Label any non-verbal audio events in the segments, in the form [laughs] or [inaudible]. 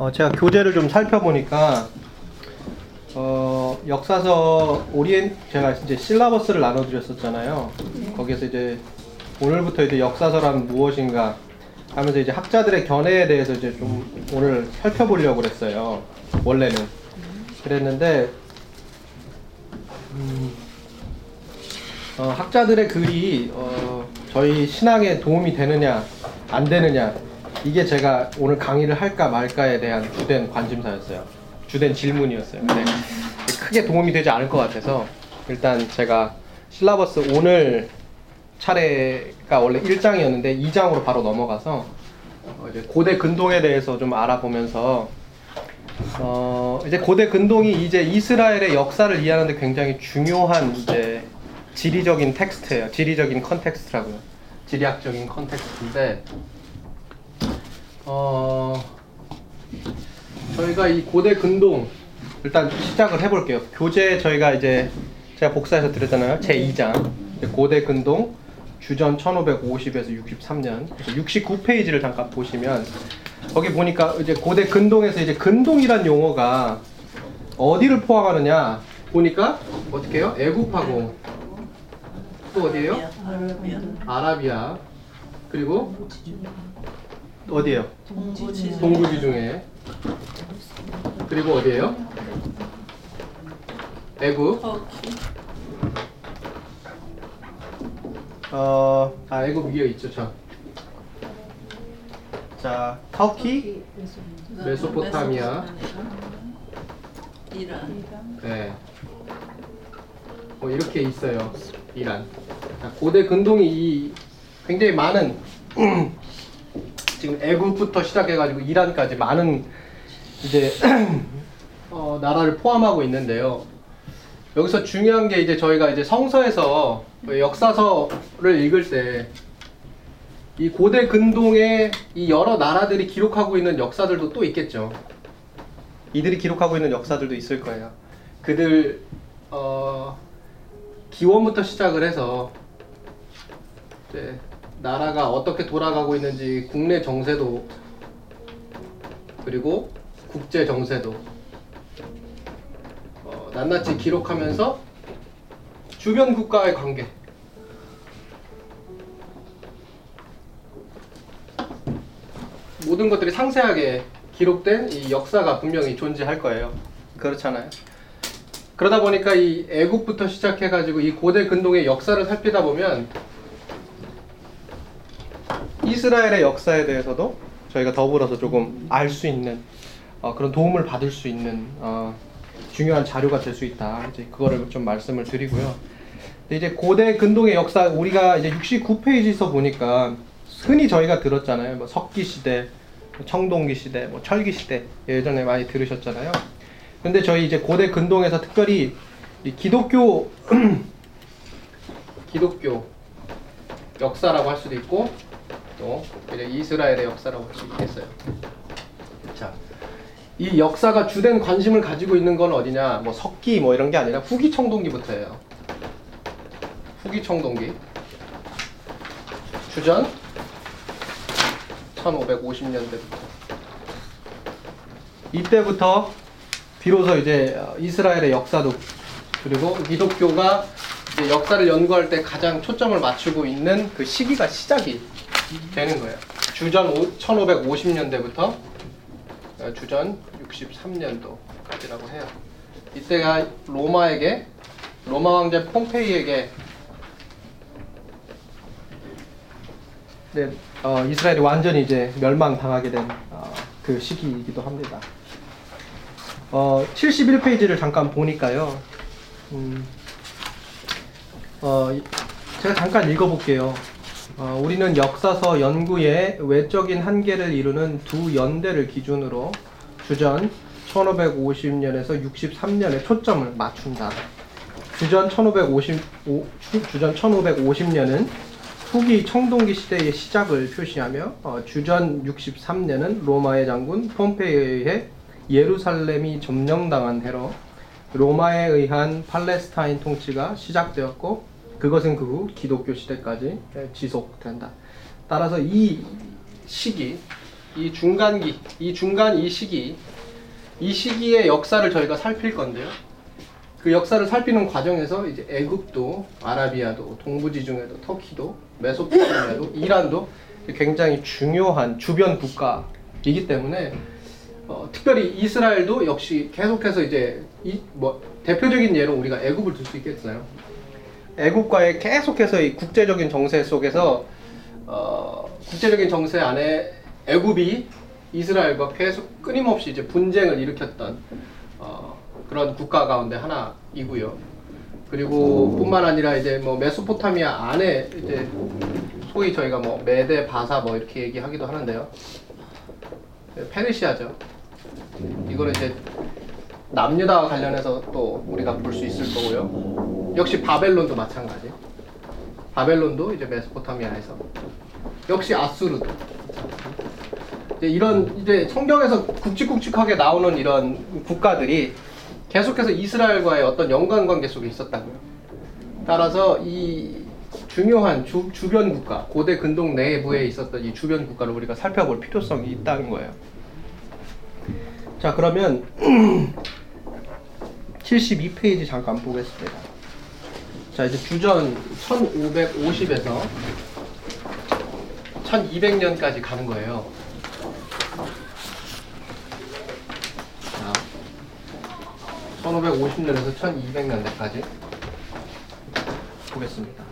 어, 제가 교재를 좀 살펴보니까 어, 역사서 오리엔 제가 이제 실라버스를 나눠드렸었잖아요. 거기에서 이제 오늘부터 이제 역사서란 무엇인가 하면서 이제 학자들의 견해에 대해서 이제 좀 오늘 살펴보려고 그랬어요. 원래는 그랬는데 음, 어, 학자들의 글이 어, 저희 신앙에 도움이 되느냐 안 되느냐 이게 제가 오늘 강의를 할까 말까에 대한 주된 관심사였어요. 주된 질문이었어요. 근데 크게 도움이 되지 않을 것 같아서 일단 제가 실라버스 오늘 차례가 원래 1장이었는데 2장으로 바로 넘어가서 어, 이제 고대 근동에 대해서 좀 알아보면서 어, 이제 고대 근동이 이제 이스라엘의 역사를 이해하는데 굉장히 중요한 이제 지리적인 텍스트예요. 지리적인 context라고요. 지리학적인 context인데 어, 저희가 이 고대 근동 일단 시작을 해볼게요. 교재 저희가 이제 제가 복사해서 드렸잖아요. 제 2장 고대 근동 주전 1550에서 63년 69페이지를 잠깐 보시면 거기 보니까 이제 고대 근동에서 이제 근동이란 용어가 어디를 포함하느냐 보니까 어떻게 해요? 애굽하고 또 어디예요? 아라비아 그리고 어디예요? 동부지 중에 그리고 어디예요? 애굽 어, 아 애굽 위에 있죠 저. 자, 터키, 메소포타미아, 이란. 네. 뭐 이렇게 있어요. 이란. 자, 고대 근동이 이 굉장히 많은 지금 애굽부터 시작해가지고 이란까지 많은 이제 [clears throat] 어, 나라를 포함하고 있는데요. 여기서 중요한 게 이제 저희가 이제 성서에서 역사서를 읽을 때 이 고대 근동의 이 여러 나라들이 기록하고 있는 역사들도 또 있겠죠. 이들이 기록하고 있는 역사들도 있을 거예요. 그들 어, 기원부터 시작을 해서 이제 나라가 어떻게 돌아가고 있는지 국내 정세도 그리고 국제 정세도 어, 낱낱이 기록하면서 주변 국가의 관계 모든 것들이 상세하게 기록된 이 역사가 분명히 존재할 거예요. 그렇잖아요. 그러다 보니까 이 애국부터 시작해가지고 이 고대 근동의 역사를 살피다 보면 이스라엘의 역사에 대해서도 저희가 더불어서 조금 알 수 있는 어, 그런 도움을 받을 수 있는 어, 중요한 자료가 될 수 있다. 이제 그거를 좀 말씀을 드리고요. 이제 고대 근동의 역사 우리가 이제 69페이지에서 보니까 흔히 저희가 들었잖아요. 뭐 석기 시대, 뭐 청동기 시대, 뭐 철기 시대 예전에 많이 들으셨잖아요. 근데 저희 이제 고대 근동에서 특별히 이 기독교 [clears throat] 기독교 역사라고 할 수도 있고 또 이스라엘의 역사라고 할수 있겠어요. 자, 이 역사가 주된 관심을 가지고 있는 건 어디냐? 뭐 석기 뭐 이런 게 아니라 후기 청동기부터예요. 후기 청동기 주전 1550년대부터 이때부터 비로소 이제 어, 이스라엘의 역사도 그리고 기독교가 역사를 연구할 때 가장 초점을 맞추고 있는 그 시기가 시작이 되는 거예요. 주전 1550년대부터 어, 주전 63년도까지라고 해요. 이때가 로마에게 로마 황제 폼페이에게 네, 어, 이스라엘이 완전히 이제 멸망당하게 된그 시기이기도 합니다. 어, 71페이지를 잠깐 보니까요. 음, 어, 제가 잠깐 읽어볼게요. 어, 우리는 역사서 연구의 외적인 한계를 이루는 두 연대를 기준으로 주전 1550년에서 63년에 초점을 맞춘다. 주전 1555, 주전 1550년은 후기 청동기 시대의 시작을 표시하며 어, 주전 63년은 로마의 장군 폼페이에 의해 예루살렘이 점령당한 해로 로마에 의한 팔레스타인 통치가 시작되었고 그것은 그 후 기독교 시대까지 지속된다. 따라서 이 시기 이 중간기, 이 중간 이 시기, 이 시기의 역사를 저희가 살필 건데요. 그 역사를 살피는 과정에서 이제 애굽도, 아라비아도, 동부지중해도, 터키도, 메소포타미아도, [laughs] 이란도 굉장히 중요한 주변 국가이기 때문에 어, 특별히 이스라엘도 역시 계속해서 이제 이, 뭐 대표적인 예로 우리가 애굽을 들 수 있겠어요. 애국과의 계속해서 이 국제적인 정세 속에서 어, 국제적인 정세 안에 애굽이 이스라엘과 계속 끊임없이 이제 분쟁을 일으켰던 어, 그런 국가 가운데 하나이고요. 그리고 뿐만 아니라 이제 뭐 메소포타미아 안에 이제 소위 저희가 뭐 메데 바사 뭐 이렇게 얘기하기도 하는데요. 페르시아죠. 이거는 이제 남유다와 관련해서 또 우리가 볼 수 있을 거고요. 역시 바벨론도 마찬가지. 바벨론도 이제 메소포타미아에서 역시 아수르도 이제 이런 이제 성경에서 굵직굵직하게 나오는 이런 국가들이 계속해서 이스라엘과의 어떤 연관 관계 속에 있었다고요. 따라서 이 중요한 주, 주변 국가, 고대 근동 내부에 있었던 이 주변 국가를 우리가 살펴볼 필요성이 있다는 거예요. 자, 그러면 [clears throat] 72페이지 잠깐 보겠습니다. 자, 이제 주전 1550에서 1200년까지 가는 거예요. 자, 1550년에서 1200년대까지 보겠습니다.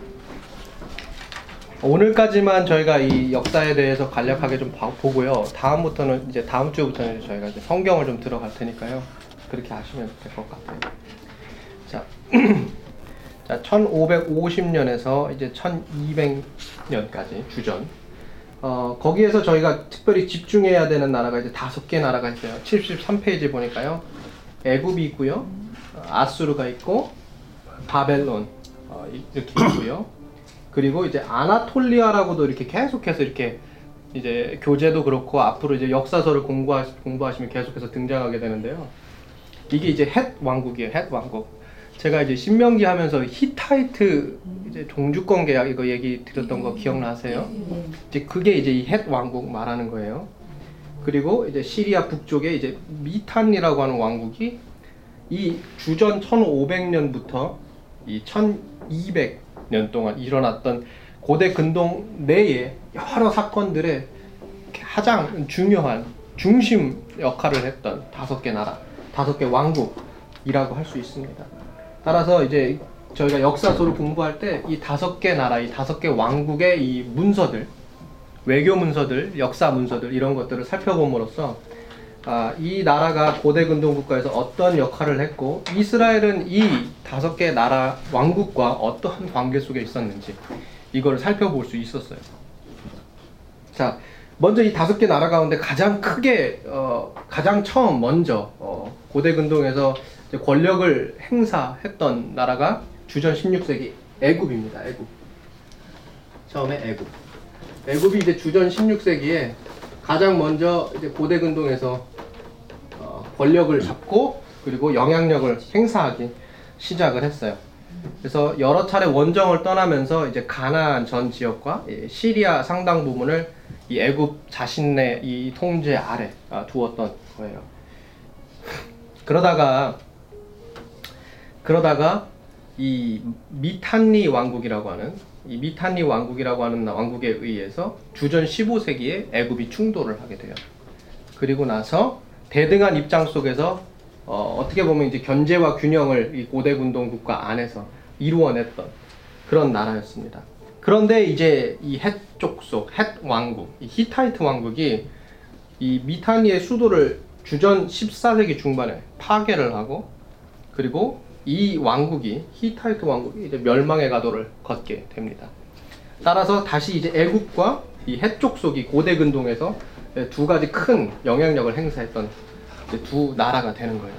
오늘까지만 저희가 이 역사에 대해서 간략하게 좀 봐- 보고요. 다음부터는 이제 다음 주부터는 저희가 이제 성경을 좀 들어갈 테니까요. 그렇게 하시면 될 것 같아요. 자, [clears throat] 자 1550년에서 이제 1200년까지 주전. 어, 거기에서 저희가 특별히 집중해야 되는 나라가 이제 다섯 개 나라가 있어요. 73페이지 보니까요. 애굽이 있고요. 어, 아수르가 있고 바벨론 어, 이- 이렇게 있고요. 그리고 이제 아나톨리아라고도 이렇게 계속해서 이렇게 이제 교재도 그렇고 앞으로 이제 역사서를 공부하, 공부하시면 계속해서 등장하게 되는데요. 이게 이제 헷 왕국이에요. 헷 왕국. 제가 이제 신명기 하면서 히타이트 이제 종주권 계약 이거 얘기 드렸던 거 기억나세요? 이제 그게 이제 이 헷 왕국 말하는 거예요. 그리고 이제 시리아 북쪽에 이제 미탄이라고 하는 왕국이 이 주전 1500년부터 이 1200년 동안 일어났던 고대 근동 내에 여러 사건들의 가장 중요한 중심 역할을 했던 다섯 개 나라, 다섯 개 왕국이라고 할 수 있습니다. 따라서 이제 저희가 역사서를 공부할 때 이 다섯 개 나라, 이 다섯 개 왕국의 이 문서들, 외교 문서들, 역사 문서들 이런 것들을 살펴봄으로써 아, 이 나라가 고대 근동 국가에서 어떤 역할을 했고 이스라엘은 이 다섯 개 나라 왕국과 어떠한 관계 속에 있었는지 이걸 살펴볼 수 있었어요. 자, 먼저 이 다섯 개 나라 가운데 가장 크게 어, 가장 처음 먼저 어, 고대 근동에서 권력을 행사했던 나라가 주전 16세기 애굽입니다. 애굽. 처음에 애굽. 애굽이 이제 주전 16세기에 가장 먼저 이제 고대 근동에서 어, 권력을 잡고 그리고 영향력을 행사하기 시작을 했어요. 그래서 여러 차례 원정을 떠나면서 이제 가나안 전 지역과 이 시리아 상당 부분을 이 애굽 자신의 이 통제 아래 아, 두었던 거예요. 그러다가 그러다가 이 미탄니 왕국이라고 하는 이 미탄니 왕국이라고 하는 왕국에 의해서 주전 15세기에 애굽이 충돌을 하게 돼요. 그리고 나서 대등한 입장 속에서 어, 떻게 보면 이제 견제와 균형을 이 고대 근동 국가 안에서 이루어냈던 그런 나라였습니다. 그런데 이제 이 헷 족속, 헷 왕국, 이 히타이트 왕국이 이 미타니의 수도를 주전 14세기 중반에 파괴를 하고 그리고 이 왕국이 히타이트 왕국이 이제 멸망의 가도를 걷게 됩니다. 따라서 다시 이제 애굽과 이 헷족속이 고대 근동에서 두 가지 큰 영향력을 행사했던 두 나라가 되는 거예요.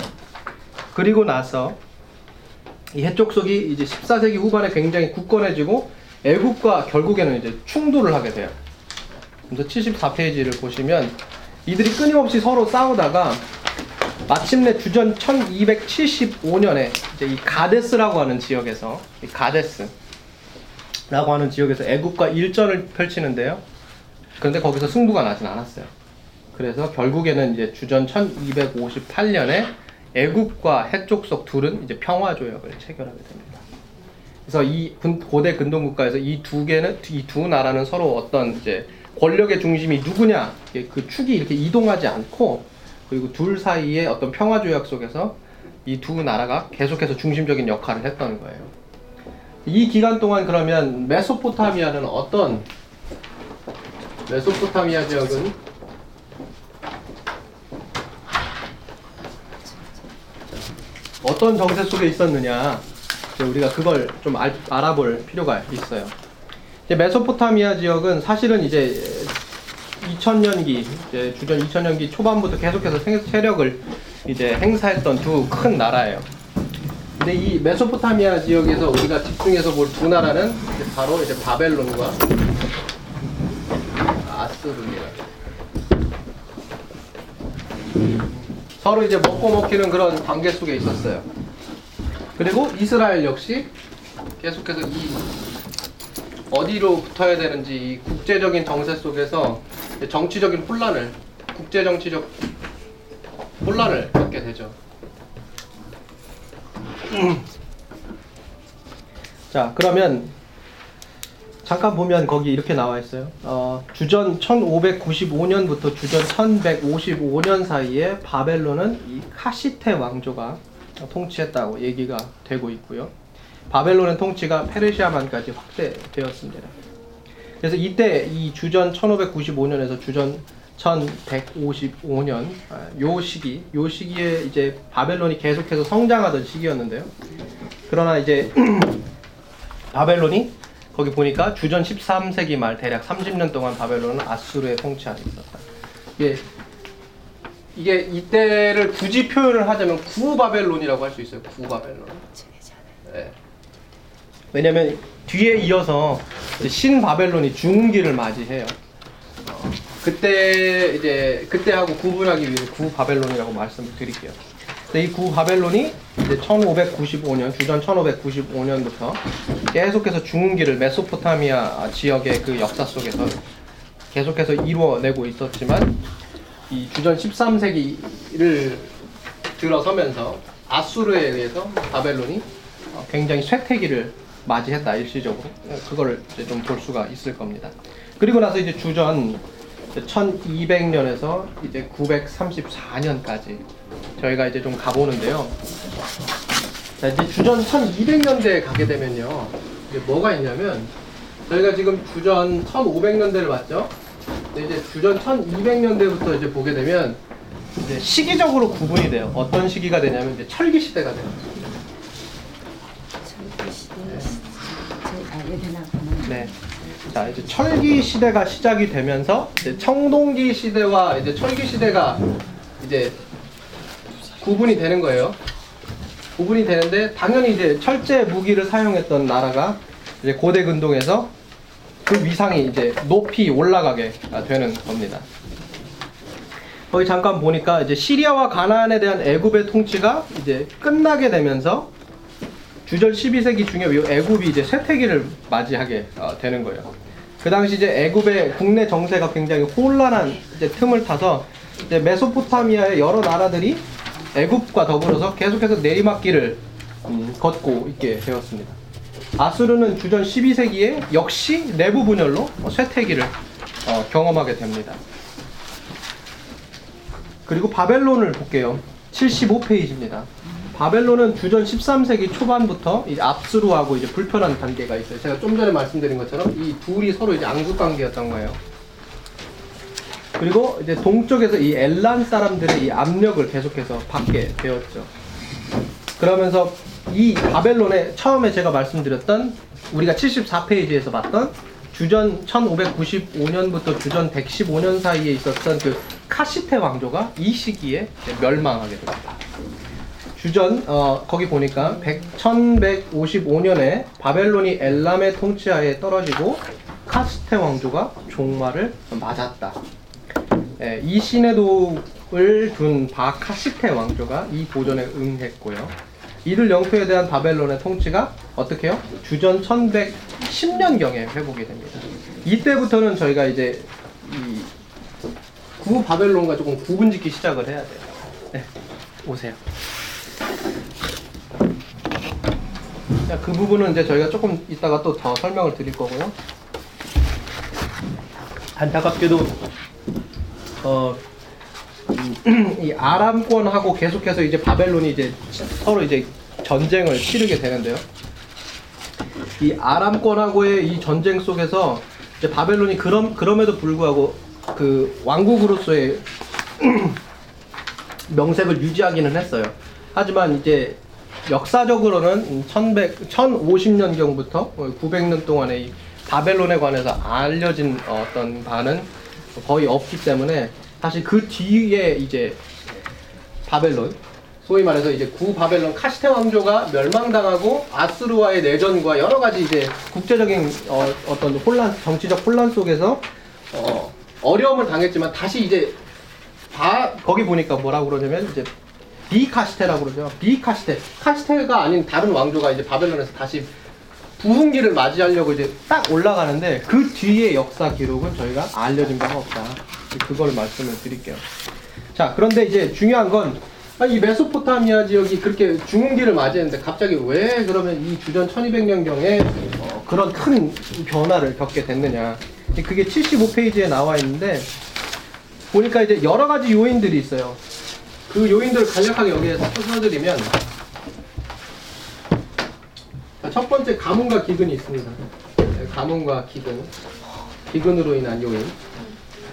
그리고 나서 이 헷족속이 이제 14세기 후반에 굉장히 굳건해지고 애국과 결국에는 이제 충돌을 하게 돼요. 그래서 74페이지를 보시면 이들이 끊임없이 서로 싸우다가 마침내 주전 1275년에 이제 이 가데스라고 하는 지역에서 이 가데스라고 하는 지역에서 애국과 일전을 펼치는데요. 그런데 거기서 승부가 나진 않았어요. 그래서 결국에는 이제 주전 1258년에 애국과 해족석 둘은 이제 평화 조약을 체결하게 됩니다. 그래서 이 근- 고대 근동 국가에서 이 두 개는 이 두 나라는 서로 어떤 이제 권력의 중심이 누구냐 그 축이 이렇게 이동하지 않고 그리고 둘 사이의 어떤 평화 조약 속에서 이 두 나라가 계속해서 중심적인 역할을 했던 거예요. 이 기간 동안 그러면 메소포타미아는 어떤 메소포타미아 지역은 어떤 정세 속에 있었느냐 우리가 그걸 좀 알, 알아볼 필요가 있어요. 메소포타미아 지역은 사실은 이제 2000년기 이제 주전 2000년기 초반부터 계속해서 생- 세력을 이제 행사했던 두 큰 나라예요. 근데 이 메소포타미아 지역에서 우리가 집중해서 볼 두 나라는 이제 바로 이제 바벨론과 아스르입니다. 서로 이제 먹고 먹히는 그런 관계 속에 있었어요. 그리고 이스라엘 역시 계속해서 이 어디로 붙어야 되는지 이 국제적인 정세 속에서 정치적인 혼란을 국제 정치적 혼란을 겪게 되죠. [clears throat] 자 그러면 잠깐 보면 거기 이렇게 나와 있어요. 어, 주전 1595년부터 주전 1155년 사이에 바벨론은 이 카시테 왕조가 통치했다고 얘기가 되고 있고요. 바벨론의 통치가 페르시아만까지 확대되었습니다. 그래서 이때 이 주전 1595년에서 주전 1155년 아, 요 시기 요 시기에 이제 바벨론이 계속해서 성장하던 시기였는데요. 그러나 이제 [clears throat] 바벨론이 거기 보니까 주전 13세기 말 대략 30년 동안 바벨론은 아수르의 통치 안에 있었다. 이게 이게 이때를 굳이 표현을 하자면 구바벨론이라고 할 수 있어요. 구바벨론. 예. 왜냐면 뒤에 이어서 이제 신바벨론이 중기를 맞이해요. 어, 그때 이제 그때하고 구분하기 위해 구바벨론이라고 말씀을 드릴게요. 근데 이 구 바벨론이 이제 1595년 주전 1595년부터 계속해서 중기를 메소포타미아 지역의 그 역사 속에서 계속해서 이루어내고 있었지만 이 주전 13세기를 들어서면서 아수르에 의해서 바벨론이 어, 굉장히 쇠퇴기를 맞이했다 일시적으로 그거를 이제 좀볼 수가 있을 겁니다. 그리고 나서 이제 주전 1200년에서 이제 934년까지 저희가 이제 좀 가보는데요. 자, 이제 주전 1200년대에 가게 되면요. 이게 뭐가 있냐면 저희가 지금 주전 1500년대를 봤죠. 이제 주전 1200년대부터 이제 보게 되면 이제 시기적으로 구분이 돼요. 어떤 시기가 되냐면 이제 철기 시대가 돼요. 네. 자, 이제 철기 시대가 시작이 되면서 이제 청동기 시대와 이제 철기 시대가 이제 구분이 되는 거예요. 구분이 되는데 당연히 이제 철제 무기를 사용했던 나라가 이제 고대 근동에서 그 위상이 이제 높이 올라가게 되는 겁니다. 거기 잠깐 보니까 이제 시리아와 가나안에 대한 애굽의 통치가 이제 끝나게 되면서 주전 12세기 중에 이 애굽이 이제 쇠퇴기를 맞이하게 어, 되는 거예요. 그 당시 이제 애굽의 국내 정세가 굉장히 혼란한 틈을 타서 이제 메소포타미아의 여러 나라들이 애굽과 더불어서 계속해서 내리막길을 음, 걷고 있게 되었습니다. 아수르는 주전 12세기에 역시 내부 분열로 쇠퇴기를 어, 경험하게 됩니다. 그리고 바벨론을 볼게요. 75페이지입니다. 바벨론은 주전 13세기 초반부터 이제 압수루하고 이제 불편한 관계가 있어요. 제가 좀 전에 말씀드린 것처럼 이 둘이 서로 이제 앙숙 관계였던 거예요. 그리고 이제 동쪽에서 이 엘란 사람들의 이 압력을 계속해서 받게 되었죠. 그러면서 이 바벨론에 처음에 제가 말씀드렸던 우리가 74페이지에서 봤던 주전 1595년부터 주전 115년 사이에 있었던 그 카시테 왕조가 이 시기에 멸망하게 됩니다. 주전 어, 거기 보니까 100, 1155년에 바벨론이 엘람의 통치하에 떨어지고 카시테 왕조가 종말을 맞았다. 예, 이 신의 도를 둔 바카시테 왕조가 이 도전에 응했고요. 이들 영토에 대한 바벨론의 통치가 어떻게 해요? 주전 1110년경에 회복이 됩니다. 이때부터는 저희가 이제 이구 바벨론과 조금 구분 짓기 시작을 해야 돼요. 네, 오세요. 자, 그 부분은 이제 저희가 조금 이따가 또 더 설명을 드릴 거고요. 안타깝게도 어, 음, 이 아람권하고 계속해서 이제 바벨론이 이제 서로 이제 전쟁을 치르게 되는데요. 이 아람권하고의 이 전쟁 속에서 이제 바벨론이 그럼 그럼에도 불구하고 그 왕국으로서의 [clears throat] 명색을 유지하기는 했어요. 하지만 이제 역사적으로는 1100, 1050년경부터 900년 동안의 이 바벨론에 관해서 알려진 어떤 바는 거의 없기 때문에 사실 그 뒤에 이제 바벨론 소위 말해서 이제 구 바벨론 카시테 왕조가 멸망당하고 아스루와의 내전과 여러 가지 이제 국제적인 어, 어떤 혼란 정치적 혼란 속에서 어, 어려움을 당했지만 다시 이제 바 거기 보니까 뭐라고 그러냐면 이제 비카시테라고 그러죠. 비카시테. 카시테가 아닌 다른 왕조가 이제 바벨론에서 다시 부흥기를 맞이하려고 이제 딱 올라가는데 그 뒤에 역사 기록은 저희가 알려진 바가 없다. 그걸 말씀을 드릴게요. 자, 그런데 이제 중요한 건 이 메소포타미아 지역이 그렇게 중흥기를 맞이했는데 갑자기 왜 그러면 이 주전 1200년경에 어, 그런 큰 변화를 겪게 됐느냐. 그게 75페이지에 나와 있는데 보니까 이제 여러 가지 요인들이 있어요. 그 요인들을 간략하게 여기에 써드리면 자, 첫 번째 가뭄과 기근이 있습니다. 네, 가뭄과 기근, 기근으로 인한 요인.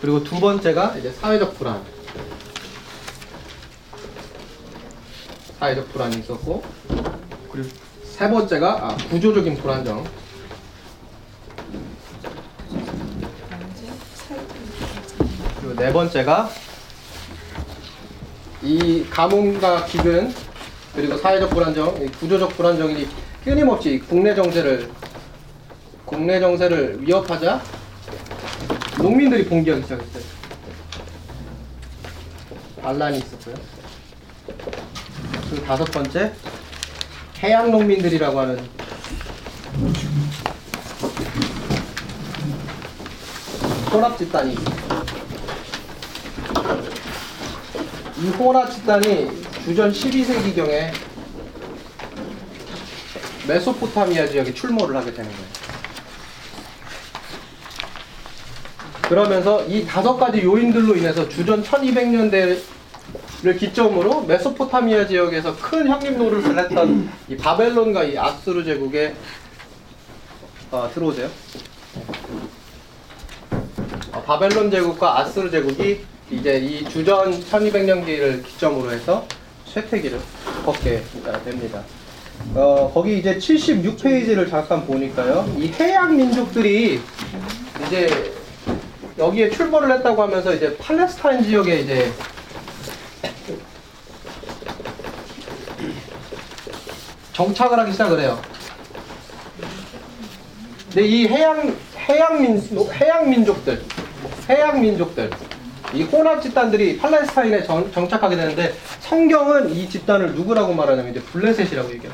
그리고 두 번째가 이제 사회적 불안. 사회적 불안이 있었고, 그리고 세 번째가 아, 구조적인 불안정. 그리고 네 번째가 이 가뭄과 기근 그리고 사회적 불안정, 이 구조적 불안정이 끊임없이 국내 정세를 국내 정세를 위협하자 농민들이 봉기하기 시작했어요. 반란이 있었고요. 그리고 다섯 번째 해양 농민들이라고 하는 혼합 집단이 이 혼합 집단이 주전 12세기경에 메소포타미아 지역에 출몰을 하게 되는 거예요. 그러면서 이 다섯 가지 요인들로 인해서 주전 1200년대를 기점으로 메소포타미아 지역에서 큰 형님 노릇을 했던 이 바벨론과 이 아수르 제국에 어, 들어오세요. 어, 바벨론 제국과 아수르 제국이 이제 이 주전 1200년기를 기점으로 해서 쇠퇴기를 걷게 됩니다. 어, 거기 이제 76페이지를 잠깐 보니까요. 이 해양 민족들이 이제 여기에 출몰을 했다고 하면서 이제 팔레스타인 지역에 이제 정착을 하기 시작을 해요. 근데 이 해양 해양 민 해양 민족들 해양 민족들 이 혼합 집단들이 팔레스타인에 정, 정착하게 되는데 성경은 이 집단을 누구라고 말하냐면 이제 블레셋이라고 얘기해요.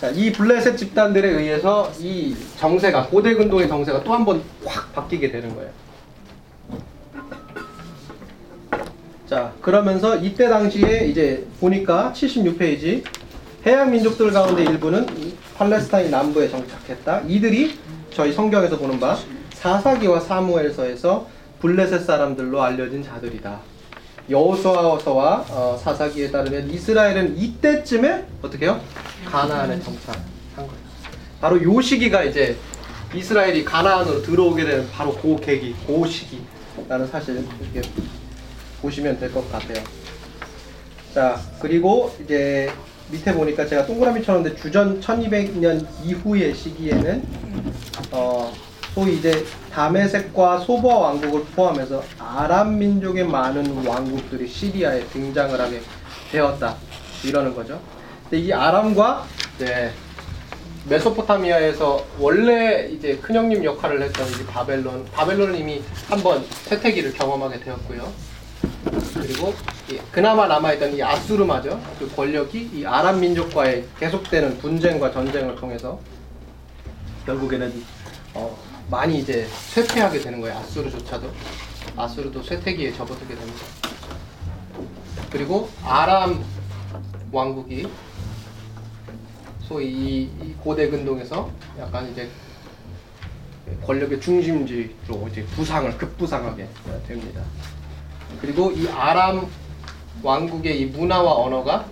자, 이 블레셋 집단들에 의해서 이 정세가 고대 근동의 정세가 또 한 번 확 바뀌게 되는 거예요. 자, 그러면서 이때 당시에 이제 보니까 76페이지 해양 민족들 가운데 일부는 팔레스타인 남부에 정착했다. 이들이 저희 성경에서 보는 바 사사기와 사무엘서에서 블레셋 사람들로 알려진 자들이다. 여호수아서와 어, 사사기에 따르면 이스라엘은 이때쯤에 어떻게 해요? 가나안에 정착한 거예요. 바로 요 시기가 이제 이스라엘이 가나안으로 들어오게 되는 바로 그 계기, 그 시기라는 사실 이렇게 보시면 될 것 같아요. 자, 그리고 이제 밑에 보니까 제가 동그라미처럼 데 주전 1200년 이후의 시기에는 어, 소위 이제 다메섹과 소버 왕국을 포함해서 아랍 민족의 많은 왕국들이 시리아에 등장을 하게 되었다 이러는 거죠. 근데 이 아람과 네, 메소포타미아에서 원래 이제 큰형님 역할을 했던 이 바벨론, 바벨론은 이미 한번 태태기를 경험하게 되었고요. 그리고 그나마 남아있던 이 아수르마저 그 권력이 이 아랍 민족과의 계속되는 분쟁과 전쟁을 통해서 결국에는 어, 많이 이제 쇠퇴하게 되는 거예요. 아수르조차도 아수르도 쇠퇴기에 접어들게 됩니다. 그리고 아람 왕국이 소위 이, 이 고대 근동에서 약간 이제 권력의 중심지로 이제 부상을 급부상하게 됩니다. 그리고 이 아람 왕국의 이 문화와 언어가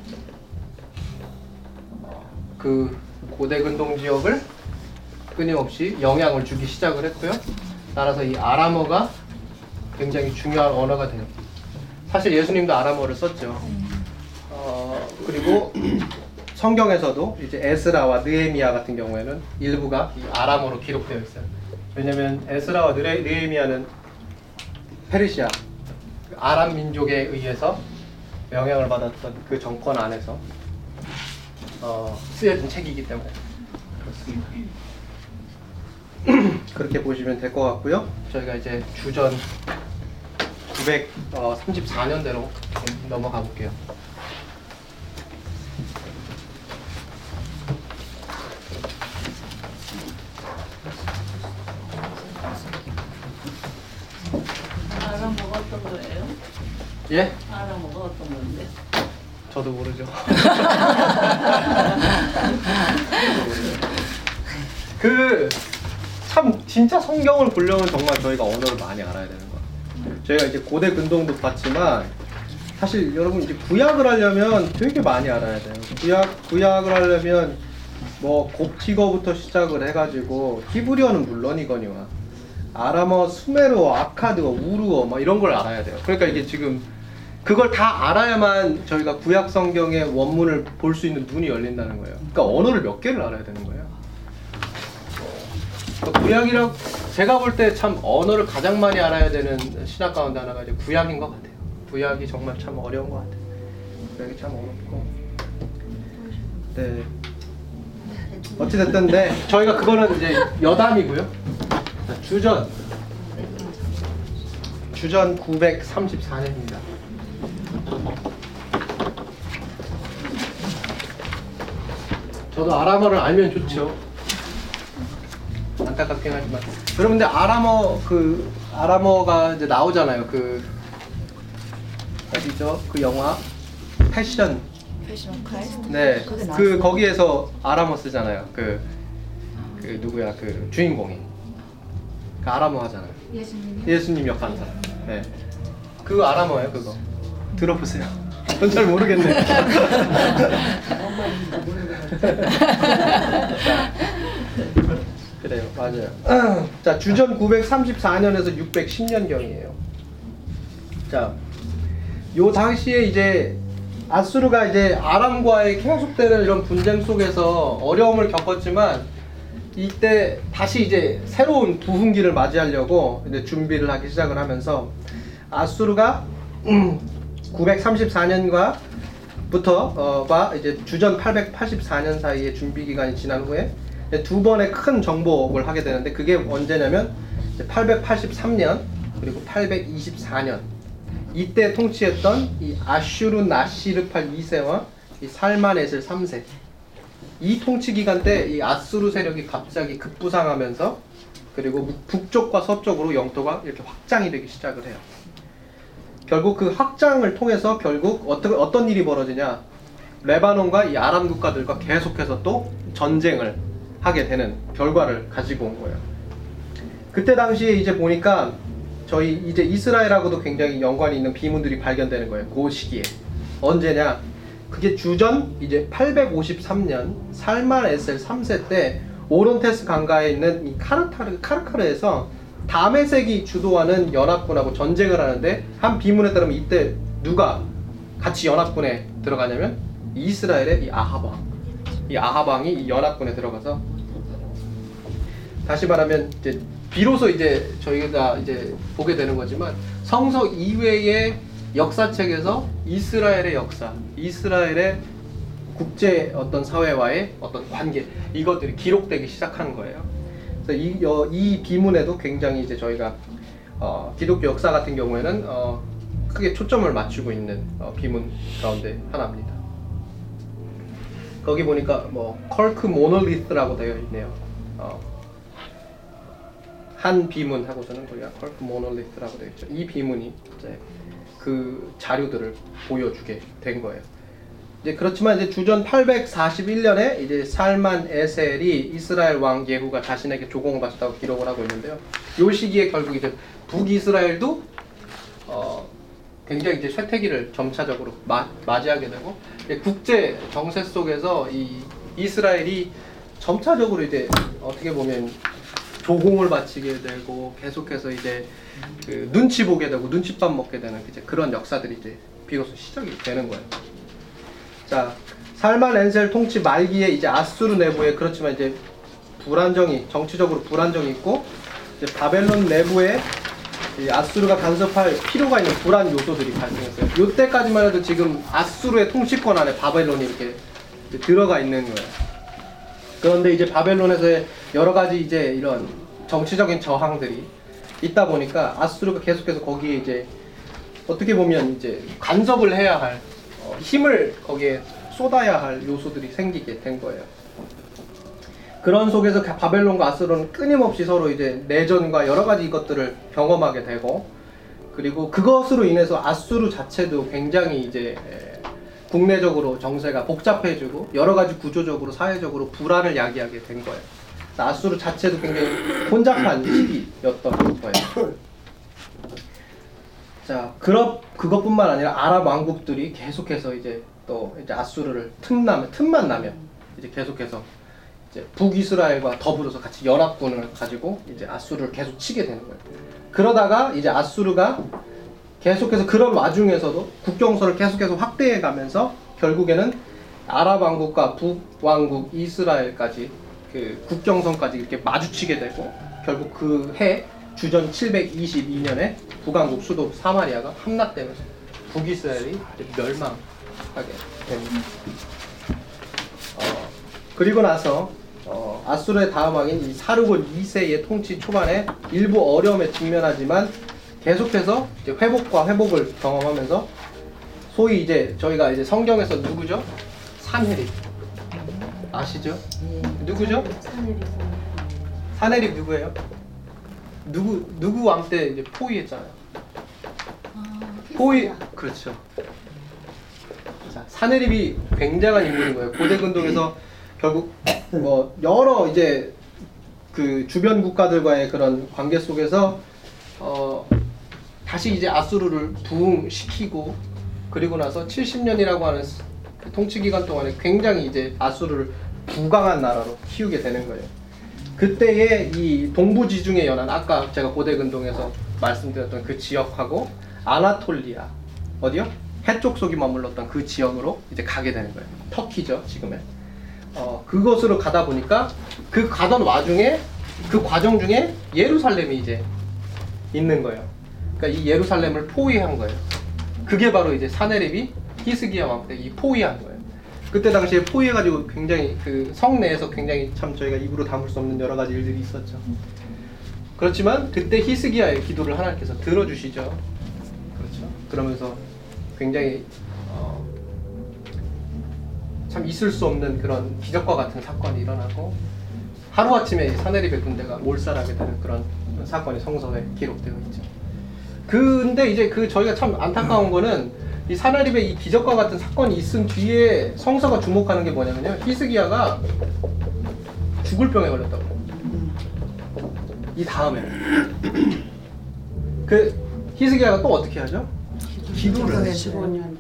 어, 그 고대 근동 지역을 끊임없이 영향을 주기 시작을 했고요. 따라서 이 아람어가 굉장히 중요한 언어가 돼요. 사실 예수님도 아람어를 썼죠. 어, 그리고 성경에서도 이제 에스라와 느헤미야 같은 경우에는 일부가 이 아람어로 기록되어 있어요. 왜냐하면 에스라와 느헤, 느헤미야는 페르시아 그 아람 민족에 의해서 영향을 받았던 그 정권 안에서 어, 쓰여진 책이기 때문에 그렇습니다. [clears throat] 그렇게 보시면 될 것 같고요. 저희가 이제 주전 934년대로 넘어가 볼게요. 알아먹어 어떤 거예요? 예? 알아먹어 어떤 건데? 저도 모르죠. [laughs] [laughs] 그 참 진짜 성경을 보려면 정말 저희가 언어를 많이 알아야 되는 거예요. 저희가 이제 고대 근동도 봤지만 사실 여러분 이제 구약을 하려면 되게 많이 알아야 돼요. 구약 구약을 하려면 뭐 곱티거부터 시작을 해가지고 히브리어는 물론이거니와 아람어, 수메르어, 아카드어, 우르어 막 이런 걸 알아야 돼요. 그러니까 이게 지금 그걸 다 알아야만 저희가 구약 성경의 원문을 볼 수 있는 눈이 열린다는 거예요. 그러니까 언어를 몇 개를 알아야 되는 거예요. 그러니까 구약이랑 제가 볼 때 참 언어를 가장 많이 알아야 되는 신학 가운데 하나가 이제 구약인 것 같아요. 구약이 정말 참 어려운 것 같아요. 구약이 참 어렵고. 네. 어찌됐든 네 저희가 그거는 이제 여담이고요. 자, 주전 주전 934년입니다. 저도 아람어를 알면 좋죠. 안타깝긴 하지만 여러분들 아람어 그 아람어가 이제 나오잖아요. 그 어디죠? 그 영화 패션 패션 카이스트? 네, 그? 거기에서 아람어 쓰잖아요. 그, 그 누구야 그 주인공이 그 아람어 하잖아요. 예수님 역하는 사람. 네, 그 아람어예요 그거. 들어보세요. [laughs] 전 잘 모르겠네. [laughs] 자, [laughs] 그래요, 맞아요. [clears throat] 자, 주전 934년에서 610년경이에요. 자, 요 당시에 이제 아수르가 이제 아람과의 계속되는 이런 분쟁 속에서 어려움을 겪었지만 이때 다시 이제 새로운 부흥기를 맞이하려고 이제 준비를 하기 시작을 하면서 아수르가 [clears throat] 934년과 부터가 이제 주전 884년 사이의 준비 기간이 지난 후에 두 번의 큰 정복을 하게 되는데 그게 언제냐면 이제 883년 그리고 824년 이때 통치했던 이 아슈르 나시르팔 2세와 이 살만에슬 3세 이 통치 기간 때 이 아수르 세력이 갑자기 급부상하면서 그리고 북쪽과 서쪽으로 영토가 이렇게 확장이 되기 시작을 해요. 결국 그 확장을 통해서 결국 어떤 어떤 일이 벌어지냐? 레바논과 이 아람 국가들과 계속해서 또 전쟁을 하게 되는 결과를 가지고 온 거예요. 그때 당시에 이제 보니까 저희 이제 이스라엘하고도 굉장히 연관이 있는 비문들이 발견되는 거예요. 그 시기에 언제냐? 그게 주전 이제 853년 살만 에셀 3세 때 오론테스 강가에 있는 이 카르타르 카르카르에서 다메섹이 주도하는 연합군하고 전쟁을 하는데 한 비문에 따르면 이때 누가 같이 연합군에 들어가냐면 이스라엘의 이 아하방 이 아하방이 이 연합군에 들어가서 다시 말하면 이제 비로소 이제 저희가 이제 보게 되는 거지만 성서 이외의 역사책에서 이스라엘의 역사, 이스라엘의 국제 어떤 사회와의 어떤 관계 이것들이 기록되기 시작하는 거예요. 그래서 이, 어, 이 비문에도 굉장히 이제 저희가 어, 기독교 역사 같은 경우에는 어, 크게 초점을 맞추고 있는 어, 비문 가운데 하나입니다. 거기 보니까 뭐 Kurkh Monolith라고 되어 있네요. 어, 한 비문하고서는 우리가 Kurkh Monolith라고 되어 있죠. 이 비문이 이제 그 자료들을 보여주게 된 거예요. 이제 그렇지만 이제 주전 841년에 이제 살만 에셀이 이스라엘 왕 예후가 자신에게 조공받았다고 기록을 하고 있는데요. 이 시기에 결국 이제 북이스라엘도 어, 굉장히 이제 쇠퇴기를 점차적으로 마, 맞이하게 되고 국제 정세 속에서 이 이스라엘이 점차적으로 이제 어떻게 보면 조공을 바치게 되고 계속해서 이제 그 눈치 보게 되고 눈칫밥 먹게 되는 이제 그런 역사들이 이제 비로소 시작이 되는 거예요. 자, 살만 엔셀 통치 말기에 이제 아수르 내부에 그렇지만 이제 불안정이 정치적으로 불안정이 있고 이제 바벨론 내부에 이 아수르가 간섭할 필요가 있는 불안 요소들이 발생했어요. 이때까지만 해도 지금 아수르의 통치권 안에 바벨론이 이렇게 들어가 있는 거예요. 그런데 이제 바벨론에서의 여러 가지 이제 이런 정치적인 저항들이 있다 보니까 아수르가 계속해서 거기에 이제 어떻게 보면 이제 간섭을 해야 할 어, 힘을 거기에 쏟아야 할 요소들이 생기게 된 거예요. 그런 속에서 바벨론과 아수르는 끊임없이 서로 이제 내전과 여러 가지 것들을 경험하게 되고 그리고 그것으로 인해서 아수르 자체도 굉장히 이제 에, 국내적으로 정세가 복잡해지고 여러 가지 구조적으로 사회적으로 불안을 야기하게 된 거예요. 아수르 자체도 굉장히 혼잡한 [clears throat] 시기였던 거예요. 자, 그렇 그것뿐만 아니라 아랍 왕국들이 계속해서 이제 또 이제 아수르를 틈나면 틈만 나면 이제 계속해서 이제 북이스라엘과 더불어서 같이 연합군을 가지고 이제 아수르를 계속 치게 되는 거예요. 그러다가 이제 아수르가 계속해서 그런 와중에서도 국경선을 계속해서 확대해 가면서 결국에는 아랍 왕국과 북왕국 이스라엘까지 그 국경선까지 이렇게 마주치게 되고 결국 그 해 주전 722년에 북왕국 수도 사마리아가 함락되면서 북이스라엘이 멸망하게 됩니다. 어, 그리고 나서 어, 아수르의 다음 왕인 이 사르곤 2세의 통치 초반에 일부 어려움에 직면하지만 계속해서 이제 회복과 회복을 경험하면서 소위 이제 저희가 이제 성경에서 누구죠? 산헤립 아시죠? 누구죠? 산헤립 누구예요? 누구 누구 왕 때 이제 포위했잖아요. 포위 그렇죠. 자, 사내립이 굉장한 인물인 거예요. 고대 근동에서 결국 뭐 여러 이제 그 주변 국가들과의 그런 관계 속에서 어 다시 이제 아수르를 부흥시키고 그리고 나서 70년이라고 하는 스- 그 통치 기간 동안에 굉장히 이제 아수르를 부강한 나라로 키우게 되는 거예요. 그때의 이 동부 지중해 연안 아까 제가 고대 근동에서 말씀드렸던 그 지역하고 아나톨리아 어디요? 해쪽 속이 머물렀던 그 지역으로 이제 가게 되는 거예요. 터키죠 지금의. 어 그곳으로 가다 보니까 그 가던 와중에 그 과정 중에 예루살렘이 이제 있는 거예요. 그러니까 이 예루살렘을 포위한 거예요. 그게 바로 이제 사네립이 히스기야 왕때이 포위한 거예요. 그때 당시에 포위해가지고 굉장히 그 성내에서 굉장히 참 저희가 입으로 담을 수 없는 여러 가지 일들이 있었죠. 그렇지만 그때 히스기야의 기도를 하나님께서 들어주시죠. 그렇죠. 그러면서 굉장히 어, 참 있을 수 없는 그런 기적과 같은 사건이 일어나고 하루아침에 사네립의 군대가 몰살하게 되는 그런 사건이 성서에 기록되어 있죠. 근데 이제 그 저희가 참 안타까운 거는 이 사나립의 이 기적과 같은 사건이 있은 뒤에 성서가 주목하는 게 뭐냐면요. 히스기야가 죽을 병에 걸렸다고. 이 다음에 그 히스기야가 또 어떻게 하죠? 기도를 해요. 15년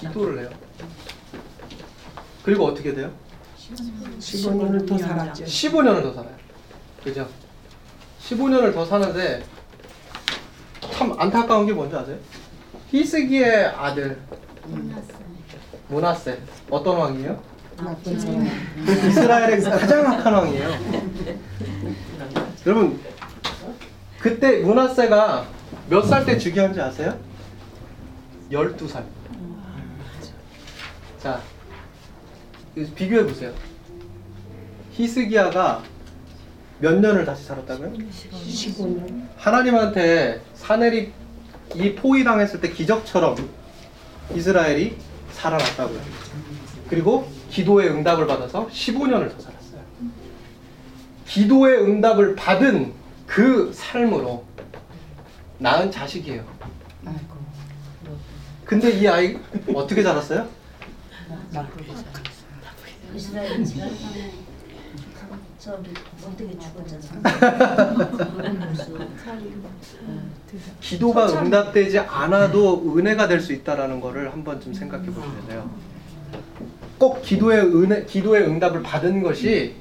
기도를 해요. 그리고 어떻게 돼요? 15년을 더 살았죠. 15년을 더 살아요. 그죠? 15년을 더 사는데 참 안타까운 게 뭔지 아세요? 히스기의 아들 문하세 어떤 왕이에요? 이스라엘의 가장 악한 왕이에요. 여러분 그때 문하세가 몇 살 때 즉위한지 아세요? 12살. 자 비교해 보세요. 히스기야가 몇 년을 다시 살았다고요? 15년. 하나님한테 사내립 이 포위 당했을 때 기적처럼 이스라엘이 살아났다고요. 그리고 기도의 응답을 받아서 15년을 더 살았어요. 기도의 응답을 받은 그 삶으로 낳은 자식이에요. 근데 이 아이 어떻게 자랐어요? 이스라엘 지금 저기 어떻게 죽었잖아. 기도가 응답되지 않아도 은혜가 될 수 있다라는 거를 한 번쯤 생각해 보셔야 돼요. 꼭 기도의 은혜, 기도의 응답을 받은 것이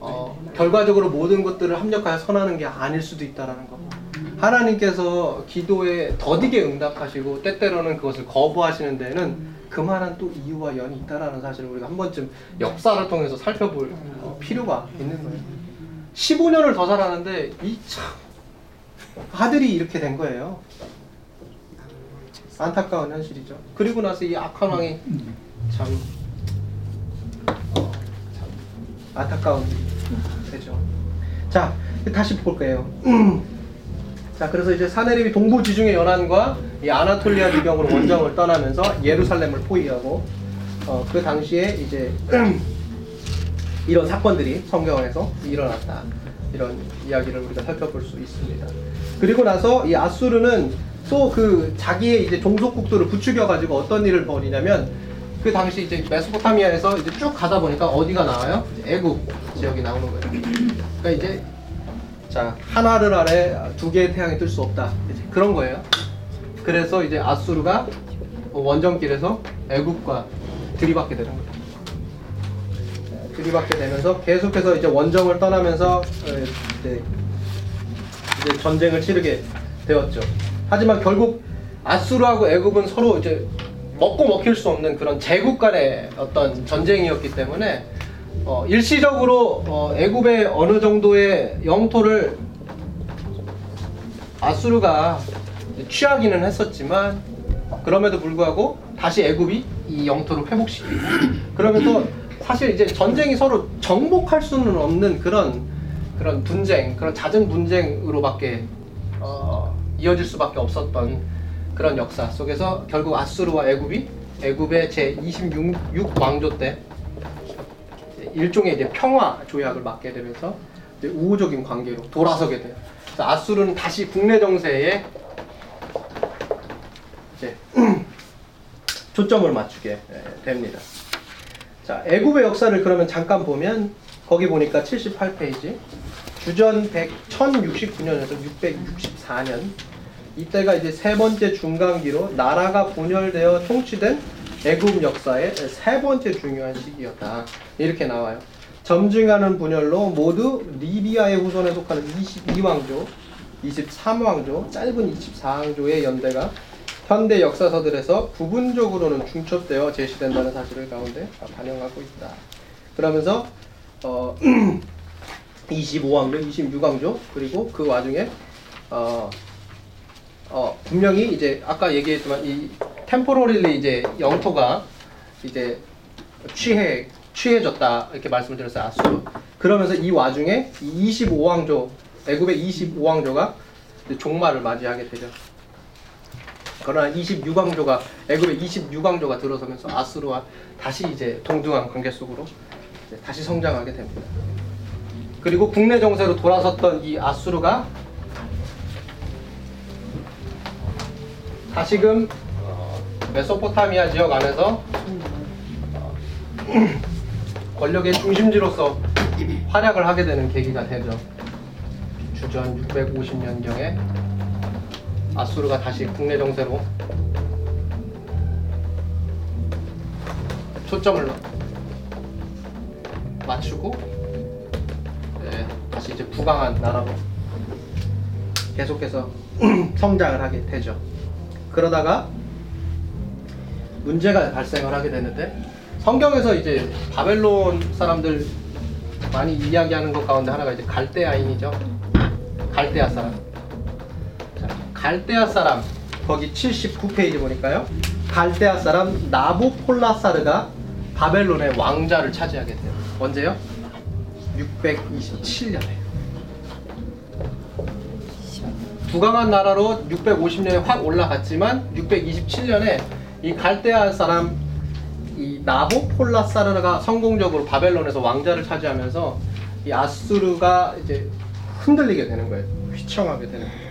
어, 결과적으로 모든 것들을 합력하여 선하는 게 아닐 수도 있다라는 거. 하나님께서 기도에 더디게 응답하시고 때때로는 그것을 거부하시는 데에는 그만한 또 이유와 연이 있다라는 사실을 우리가 한 번쯤 역사를 통해서 살펴볼 어, 필요가 있는 거예요. 15년을 더 살았는데 이 참 아들이 이렇게 된 거예요. 안타까운 현실이죠. 그리고 나서 이 악한 왕이 참, 어, 참 안타까운 되죠. 자, 다시 볼 거예요. 자, 그래서 이제 사내립이 동부 지중해 연안과 이 아나톨리아 비경으로 원정을 떠나면서 예루살렘을 포위하고 어, 그 당시에 이제 [clears throat] 이런 사건들이 성경에서 일어났다. 이런 이야기를 우리가 살펴볼 수 있습니다. 그리고 나서 이 아수르는 또 그 자기의 이제 종속국도를 부추겨 가지고 어떤 일을 벌이냐면 그 당시 이제 메소포타미아에서 이제 쭉 가다 보니까 어디가 나와요? 애굽 지역이 나오는 거예요. 그러니까 이제 자 하나를 아래 두 개의 태양이 뜰 수 없다. 그런 거예요. 그래서 이제 아수르가 원정길에서 애굽과 들이받게 되는 거예요. 들이받게 되면서 계속해서 이제 원정을 떠나면서 어, 이제 전쟁을 치르게 되었죠. 하지만 결국 아수르하고 애굽은 서로 이제 먹고 먹힐 수 없는 그런 제국 간의 어떤 전쟁이었기 때문에 어, 일시적으로 어, 애굽의 어느 정도의 영토를 아수르가 취하기는 했었지만 그럼에도 불구하고 다시 애굽이 이 영토를 회복시키고 그러면서 사실 이제 전쟁이 서로 정복할 수는 없는 그런 그런 분쟁 그런 잦은 분쟁으로밖에 어, 이어질 수밖에 없었던 그런 역사 속에서 결국 아수르와 애굽이 애굽의 제 26 왕조 때 일종의 이제 평화 조약을 맺게 되면서 우호적인 관계로 돌아서게 돼요. 아수르는 다시 국내 정세에 [clears throat] 초점을 맞추게 예, 됩니다. 자, 애굽의 역사를 그러면 잠깐 보면 거기 보니까 78페이지 주전 100, 1069년에서 664년 이때가 이제 세 번째 중간기로 나라가 분열되어 통치된 애굽 역사의 세 번째 중요한 시기였다. 이렇게 나와요. 점증하는 분열로 모두 리비아의 후손에 속하는 22왕조, 23왕조, 짧은 24왕조의 연대가 현대 역사서들에서 부분적으로는 중첩되어 제시된다는 사실을 가운데 반영하고 있다. 그러면서 어, [clears throat] 25왕조, 26왕조 그리고 그 와중에 어, 어, 분명히 이제 아까 얘기했지만 이 템포러릴리 이제 영토가 이제 취해 취해졌다 이렇게 말씀을 드렸어요 아수르. 그러면서 이 와중에 이 25왕조 애굽의 25왕조가 종말을 맞이하게 되죠. 그러나 26왕조가 애굽의 26왕조가 들어서면서 아수르와 다시 이제 동등한 관계 속으로 다시 성장하게 됩니다. 그리고 국내 정세로 돌아섰던 이 아수르가 다시금 어, 메소포타미아 지역 안에서 어, [clears throat] 권력의 중심지로서 활약을 하게 되는 계기가 되죠. 주전 650년경에 아수르가 다시 국내 정세로 초점을 맞추고 네, 다시 이제 부강한 나라로 계속해서 [clears throat] 성장을 하게 되죠. 그러다가 문제가 발생을 하게 되는데 성경에서 이제 바벨론 사람들 많이 이야기하는 것 가운데 하나가 이제 갈대아인이죠. 갈대아 사람. 자, 갈대아 사람 거기 79페이지 보니까요. 갈대아 사람 나보폴라사르가 바벨론의 왕자를 차지하게 돼요. 언제요? 627년에. 부강한 나라로 650년에 확 올라갔지만 627년에 이 갈대아 사람 이 나보폴라사르가 성공적으로 바벨론에서 왕자를 차지하면서 이 아수르가 이제 흔들리게 되는 거예요. 휘청하게 되는 거예요.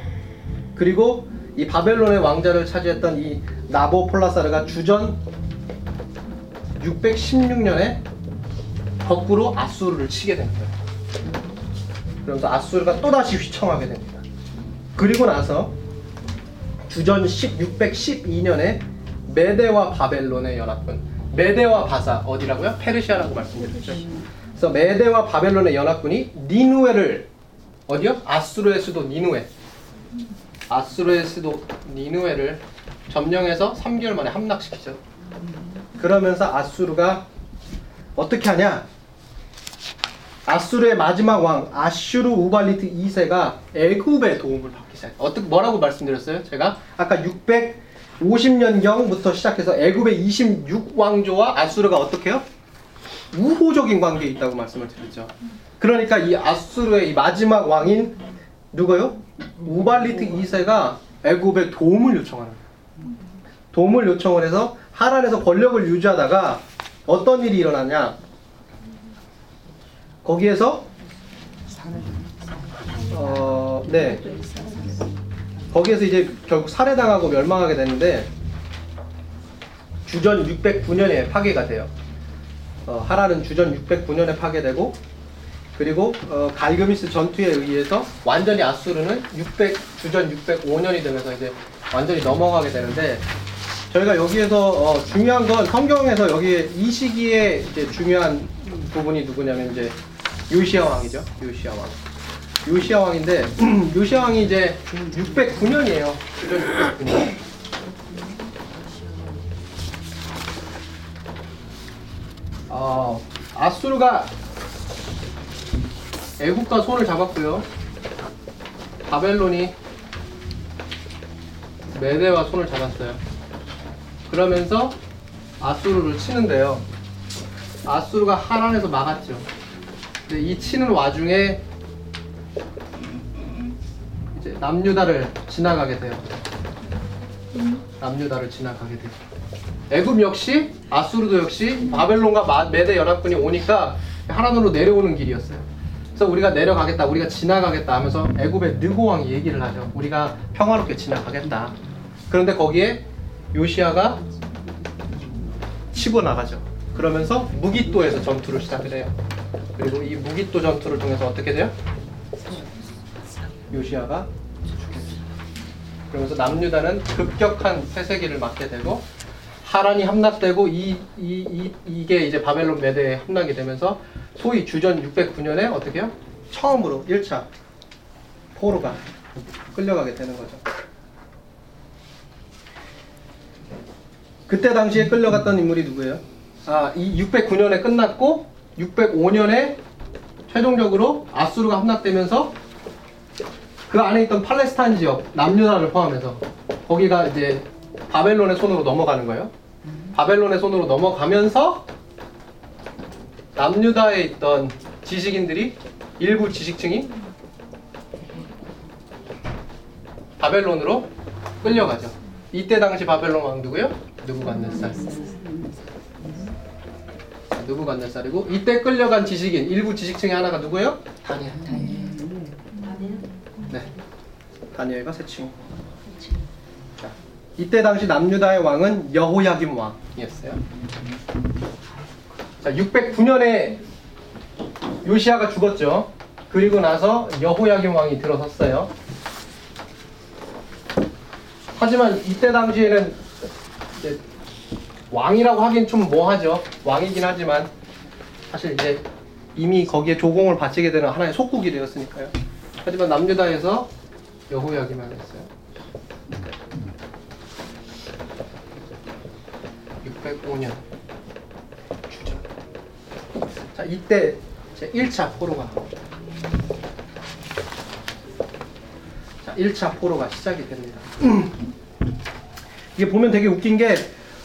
그리고 이 바벨론의 왕자를 차지했던 이 나보폴라사르가 주전 616년에 거꾸로 아수르를 치게 되는 거예요. 그러면서 아수르가 또다시 휘청하게 됩니다. 그리고 나서 주전 10, 612년에 메데와 바벨론의 연합군 메데와 바사 어디라고요? 페르시아라고 말씀드렸죠. 그래서 메데와 바벨론의 연합군이 니누에를 어디요? 아수르의 수도 니누에 아수르의 수도 니누에를 점령해서 3개월 만에 함락시키죠. 그러면서 아수르가 어떻게 하냐? 아수르의 마지막 왕 아슈르 우발리트 2세가 애굽의 도움을 받기 시작. 어떻게 뭐라고 말씀드렸어요? 제가 아까 650년경부터 시작해서 애굽의 26왕조와 아수르가 어떻게 해요? 우호적인 관계에 있다고 말씀을 드렸죠. 그러니까 이 아수르의 이 마지막 왕인 누구요? 우발리트 2세가 애굽에 도움을 요청하는 거예요. 도움을 요청을 해서 하란에서 권력을 유지하다가 어떤 일이 일어나냐? 거기에서 어, 네. 거기에서 이제 결국 살해당하고 멸망하게 되는데 주전 609년에 파괴가 돼요. 어, 하란은 주전 609년에 파괴되고 그리고 어, 갈그미스 전투에 의해서 완전히 아수르는 600 주전 605년이 되면서 이제 완전히 넘어가게 되는데 저희가 여기에서 어, 중요한 건 성경에서 여기 이 시기에 이제 중요한 부분이 누구냐면 이제 요시아 왕이죠. 요시아 왕. 요시아 왕인데 요시아 왕이 이제 609년이에요. 주전 609년. 어, 아수르가 애국과 손을 잡았고요. 바벨론이 메대와 손을 잡았어요. 그러면서 아수르를 치는데요. 아수르가 하란에서 막았죠. 근데 이 치는 와중에 남유다를 지나가게 돼요. 남유다를 지나가게 돼요. 애굽 역시 아수르도 역시 바벨론과 마- 메대 연합군이 오니까 하란으로 내려오는 길이었어요. 그래서 우리가 내려가겠다, 우리가 지나가겠다 하면서 애굽의 느고 왕이 얘기를 하죠. 우리가 평화롭게 지나가겠다. 그런데 거기에 요시아가 치고 나가죠. 그러면서 무기또에서 전투를 시작을 해요. 그리고 이 무기또 전투를 통해서 어떻게 돼요? 요시아가. 그러면서 남유다는 급격한 폐쇄기를 맞게 되고 하란이 함락되고 이, 이, 이, 이 게 이제 바벨론 메대에 함락이 되면서 소위 주전 609년에 어떻게 해요? 처음으로 1차 포로가 끌려가게 되는 거죠. 그때 당시에 끌려갔던 인물이 누구예요? 아, 이 609년에 끝났고 605년에 최종적으로 아수르가 함락되면서 그 안에 있던 팔레스타인 지역 남유다를 포함해서 거기가 이제 바벨론의 손으로 넘어가는 거예요. 바벨론의 손으로 넘어가면서 남유다에 있던 지식인들이 일부 지식층이 바벨론으로 끌려가죠. 이때 당시 바벨론 왕 누구요? 느부갓네살. 느부갓네살이고 이때 끌려간 지식인 일부 지식층의 하나가 누구예요? 다니엘. 네. 다니엘과 세 친구. 자, 이때 당시 남유다의 왕은 여호야김 왕이었어요. 자, 609년에 요시아가 죽었죠. 그리고 나서 여호야김 왕이 들어섰어요. 하지만 이때 당시에는 왕이라고 하긴 좀 뭐하죠. 왕이긴 하지만 사실 이제 이미 거기에 조공을 바치게 되는 하나의 속국이 되었으니까요. 하지만 남유다에서 여호야기만 했어요. 605년 주전. 자 이때 제 1차 포로 가 자 1차 포로가 시작이 됩니다. [clears throat] 이게 보면 되게 웃긴 게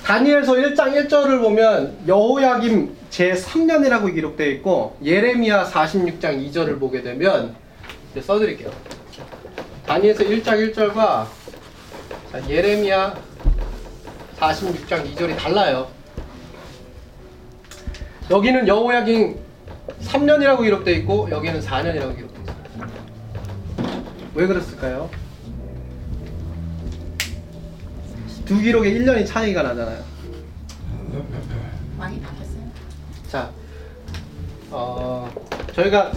다니엘서 1장 1절을 보면 여호야김 제 3년이라고 기록되어 있고 예레미야 46장 2절을 보게 되면 써드릴게요. 다니엘서 1장 1절과 자, 예레미야 46장 2절이 달라요. 여기는 여호야김 3년이라고 기록되어 있고 여기는 4년이라고 기록되어 있어요. 왜 그랬을까요? 두 기록에 1년이 차이가 나잖아요. 많이 바뀌었어요? 자, 어, 저희가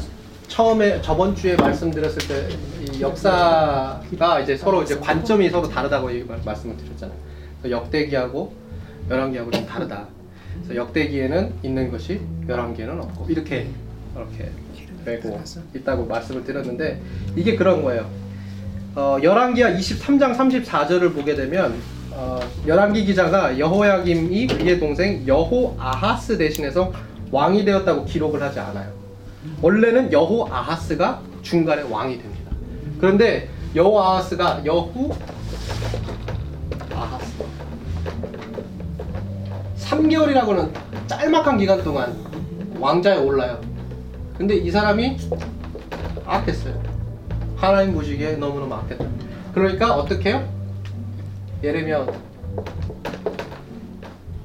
처음에 저번 주에 말씀드렸을 때 이 역사가 이제 서로 이제 관점이 서로 다르다고 말씀을 드렸잖아요. 역대기하고 열왕기하고 좀 다르다. 그래서 역대기에는 있는 것이 열왕기에는 없고 이렇게 이렇게 되고 있다고 말씀을 드렸는데 이게 그런 거예요. 어, 열왕기하 23장 34절을 보게 되면 어, 열왕기 기자가 여호야김이 그의 동생 여호아하스 대신해서 왕이 되었다고 기록을 하지 않아요. 원래는 여호아하스가 중간에 왕이 됩니다. 그런데 여호아하스가 여후 아하스 3개월이라고는 짤막한 기간 동안 왕자에 올라요. 근데 이 사람이 악했어요. 하나님 보시기에 너무너무 악했다. 그러니까 어떻게 해요? 예레미야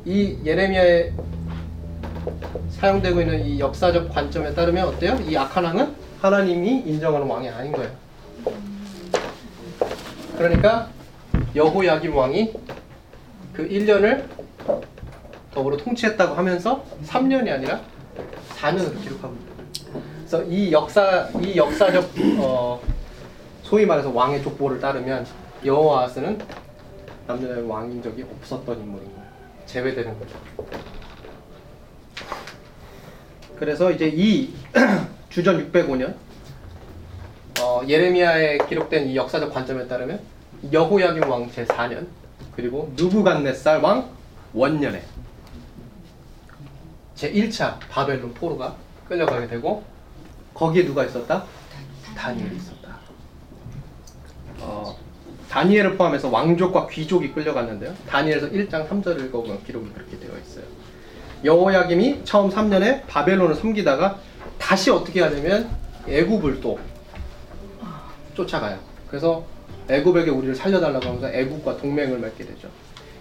이 예레미야에 사용되고 있는 이 역사적 관점에 따르면 어때요? 이 악한 왕은 하나님이 인정하는 왕이 아닌 거예요. 그러니까 여호야김 왕이 그 1년을 더불어 통치했다고 하면서 3년이 아니라 4년으로 기록하고 있다. 그래서 이 역사 이 역사적 어, 소위 말해서 왕의 족보를 따르면 여호아스는 남녀의 왕인 적이 없었던 인물인 거예요. 제외되는 거죠. 그래서 이제 이 [clears throat] 주전 605년 어, 예레미야에 기록된 이 역사적 관점에 따르면 여호야김 왕 제 4년 그리고 누부갓네살 왕 원년에 제 1차 바벨론 포로가 끌려가게 되고 거기에 누가 있었다? 다니엘이 있었다. 어, 다니엘을 포함해서 왕족과 귀족이 끌려갔는데요. 다니엘에서 1장 3절을 읽어보면 기록이 그렇게 되어 있어요. 여호야김이 처음 3년에 바벨론을 섬기다가 다시 어떻게 하냐면 애굽을 또 쫓아가요. 그래서 애굽에게 우리를 살려달라고 하면서 애굽과 동맹을 맺게 되죠.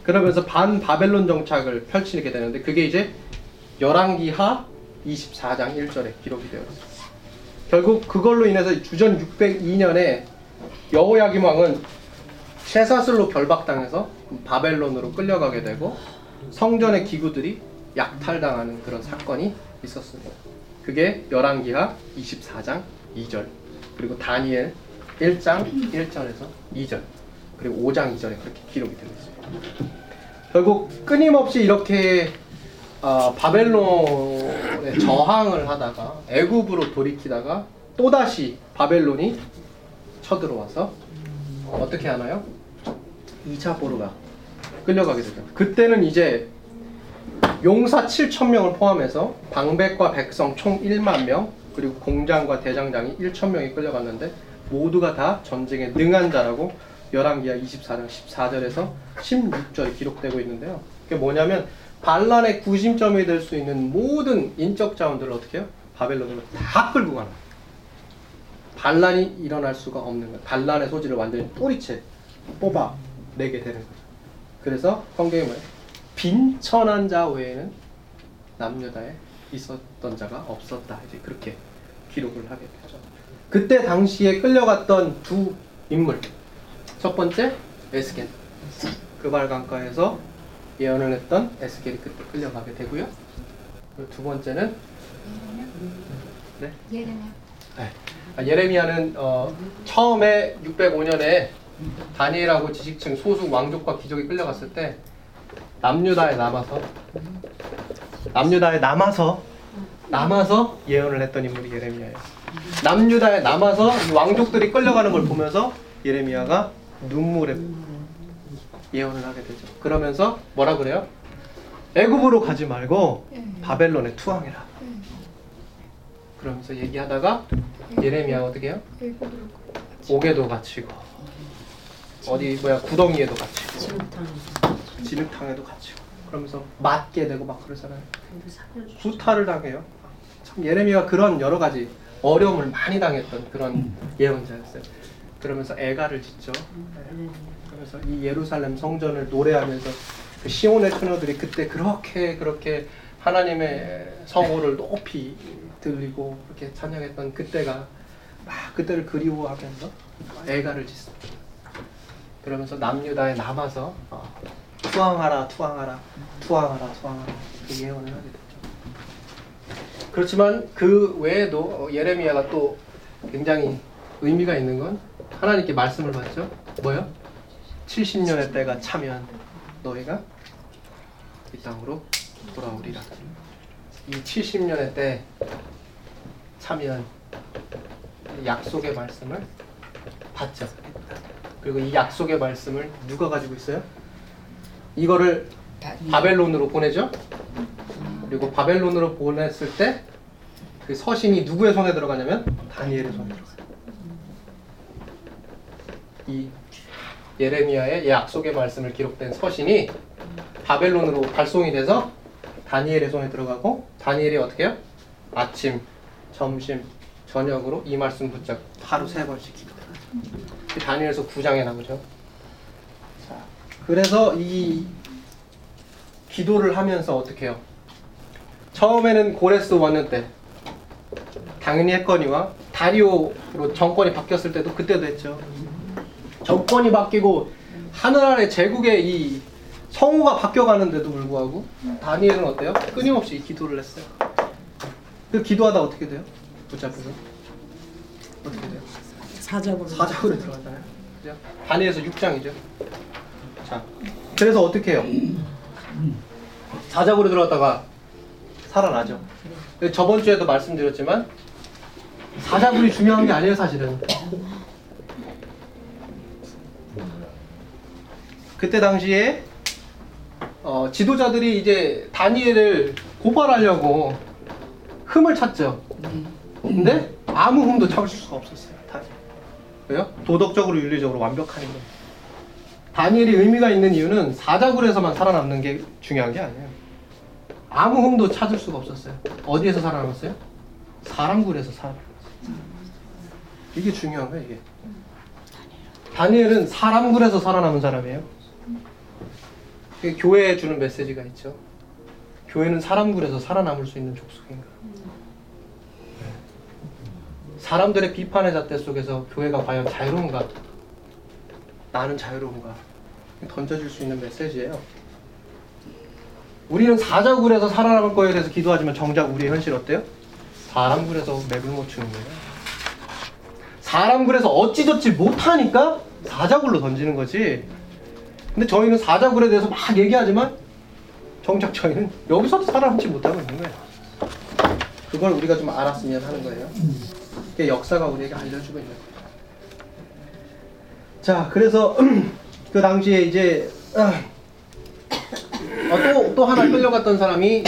그러면서 반 바벨론 정착을 펼치게 되는데 그게 이제 열왕기하 24장 1절에 기록이 되어 있어요. 결국 그걸로 인해서 주전 602년에 여호야김 왕은 쇠사슬로 결박당해서 바벨론으로 끌려가게 되고 성전의 기구들이 약탈당하는 그런 사건이 있었습니다. 그게 열왕기하 24장 2절 그리고 다니엘 1장 1절에서 2절 그리고 5장 2절에 그렇게 기록이 되어 있어요. 결국 끊임없이 이렇게 어, 바벨론에 저항을 하다가 애굽으로 돌이키다가 또 다시 바벨론이 쳐들어와서 어떻게 하나요? 2차 포로가 끌려가게 되죠. 그때는 이제 용사 7천 명을 포함해서 방백과 백성 총 1만 명 그리고 공장과 대장장이 1천 명이 끌려갔는데 모두가 다 전쟁에 능한 자라고 열왕기하 24장 14절에서 16절에 기록되고 있는데요. 그게 뭐냐면 반란의 구심점이 될 수 있는 모든 인적 자원들을 어떻게 해요? 바벨론으로 다 끌고 가는 거예요. 반란이 일어날 수가 없는 거예요. 반란의 소지를 완전히 뿌리채 뽑아내게 되는 거죠. 그래서 성경에 뭐예요? 빈천한 자 외에는 남녀다에 있었던 자가 없었다. 이제 그렇게 기록을 하게 되죠. 그때 당시에 끌려갔던 두 인물. 첫 번째 에스겔. 그발 강가에서 예언을 했던 에스겔이 그때 끌려가게 되고요. 그리고 두 번째는 네? 예레미야. 네. 아, 예레미야는 어, 처음에 605년에 다니엘하고 지식층 소수 왕족과 귀족이 끌려갔을 때 남유다에 남아서 남유다에 남아서 남아서 예언을 했던 인물이 예레미야예요. 남유다에 남아서 이 왕족들이 끌려가는 걸 보면서 예레미야가 눈물에 예언을 하게 되죠. 그러면서 뭐라 그래요? 애굽으로 가지 말고 바벨론에 투항해라. 그러면서 얘기하다가 예레미야 어떻게 해요? 옥에도 갇히고 어디 뭐야 구덩이에도 갇히고 진흙탕에도 갇히고 그러면서 맞게 되고 막 그러잖아요. 수탈을 당해요. 참 예레미야가 그런 여러 가지 어려움을 많이 당했던 그런 예언자였어요. 그러면서 애가를 짓죠. 네. 그러면서 이 예루살렘 성전을 노래하면서 그 시온의 처녀들이 그때 그렇게 그렇게 하나님의 성호를 높이 들리고 그렇게 찬양했던 그때가 막 그때를 그리워하면서 애가를 짓습니다. 그러면서 남유다에 남아서 어, 투항하라 투항하라 투항하라 투항하라 그 예언을 하게 됐죠. 그렇지만 그 외에도 어, 예레미야가 또 굉장히 의미가 있는 건 하나님께 말씀을 받죠. 뭐요? 70년의 때가 차면 너희가 이 땅으로 돌아오리라. 이 70년의 때 차면 약속의 말씀을 받죠. 그리고 이 약속의 말씀을 누가 가지고 있어요? 이거를 바벨론으로 보내죠. 그리고 바벨론으로 보냈을 때 그 서신이 누구의 손에 들어가냐면 다니엘의 손에 들어가요. 이 예레미야의 약속의 말씀을 기록된 서신이 바벨론으로 발송이 돼서 다니엘의 손에 들어가고 다니엘이 어떻게 해요? 아침, 점심, 저녁으로 이 말씀 붙잡고 하루 세 번씩 기도하죠. 다니엘서 9장에 나오죠. 자, 그래서 이 기도를 하면서 어떻게 해요? 처음에는 고레스 때 당연히 했거니와 다리오로 정권이 바뀌었을 때도 그때도 했죠. 정권이 바뀌고 하늘 아래 제국의 이 성우가 바뀌어가는데도 불구하고 다니엘은 어때요? 끊임없이 기도를 했어요. 그 기도하다 어떻게 돼요? 붙잡혀서 어떻게 돼요? 사적으로 사자굴에 들어가잖아요. 그죠? 다니엘서 6장이죠. 자, 그래서 어떻게 해요? 사자굴에 들어갔다가 살아나죠. 저번 주에도 말씀드렸지만 사자굴이 중요한 게 아니에요, 사실은. 그때 당시에 어, 지도자들이 이제 다니엘을 고발하려고 흠을 찾죠. 근데 아무 흠도 찾을 수가 없었어요. 다니엘. 왜요? 도덕적으로 윤리적으로 완벽하니까. 다니엘이 의미가 있는 이유는 사자굴에서만 살아남는 게 중요한 게 아니에요. 아무 흠도 찾을 수가 없었어요. 어디에서 살아남았어요? 사람굴에서 살아남았어요. 이게 중요한 거예요, 이게. 다니엘은 사람굴에서 살아남은 사람이에요. 교회에 주는 메시지가 있죠. 교회는 사람굴에서 살아남을 수 있는 족속인가. 사람들의 비판의 잣대 속에서 교회가 과연 자유로운가? 나는 자유로운가? 던져줄 수 있는 메시지예요. 우리는 사자굴에서 살아남을 거에 대해서 기도하지만 정작 우리의 현실 어때요? 사람굴에서 맥을 못 추는 거예요. 사람굴에서 어찌저찌 못하니까 사자굴로 던지는 거지. 근데 저희는 사자굴에 대해서 막 얘기하지만 정작 저희는 여기서도 살아남지 못하고 있는 거예요. 그걸 우리가 좀 알았으면 하는 거예요. 그게 역사가 우리에게 알려주고 있는 거예요. 자, 그래서 [clears throat] 그 당시에 이제 어, 또, 또 하나 끌려갔던 사람이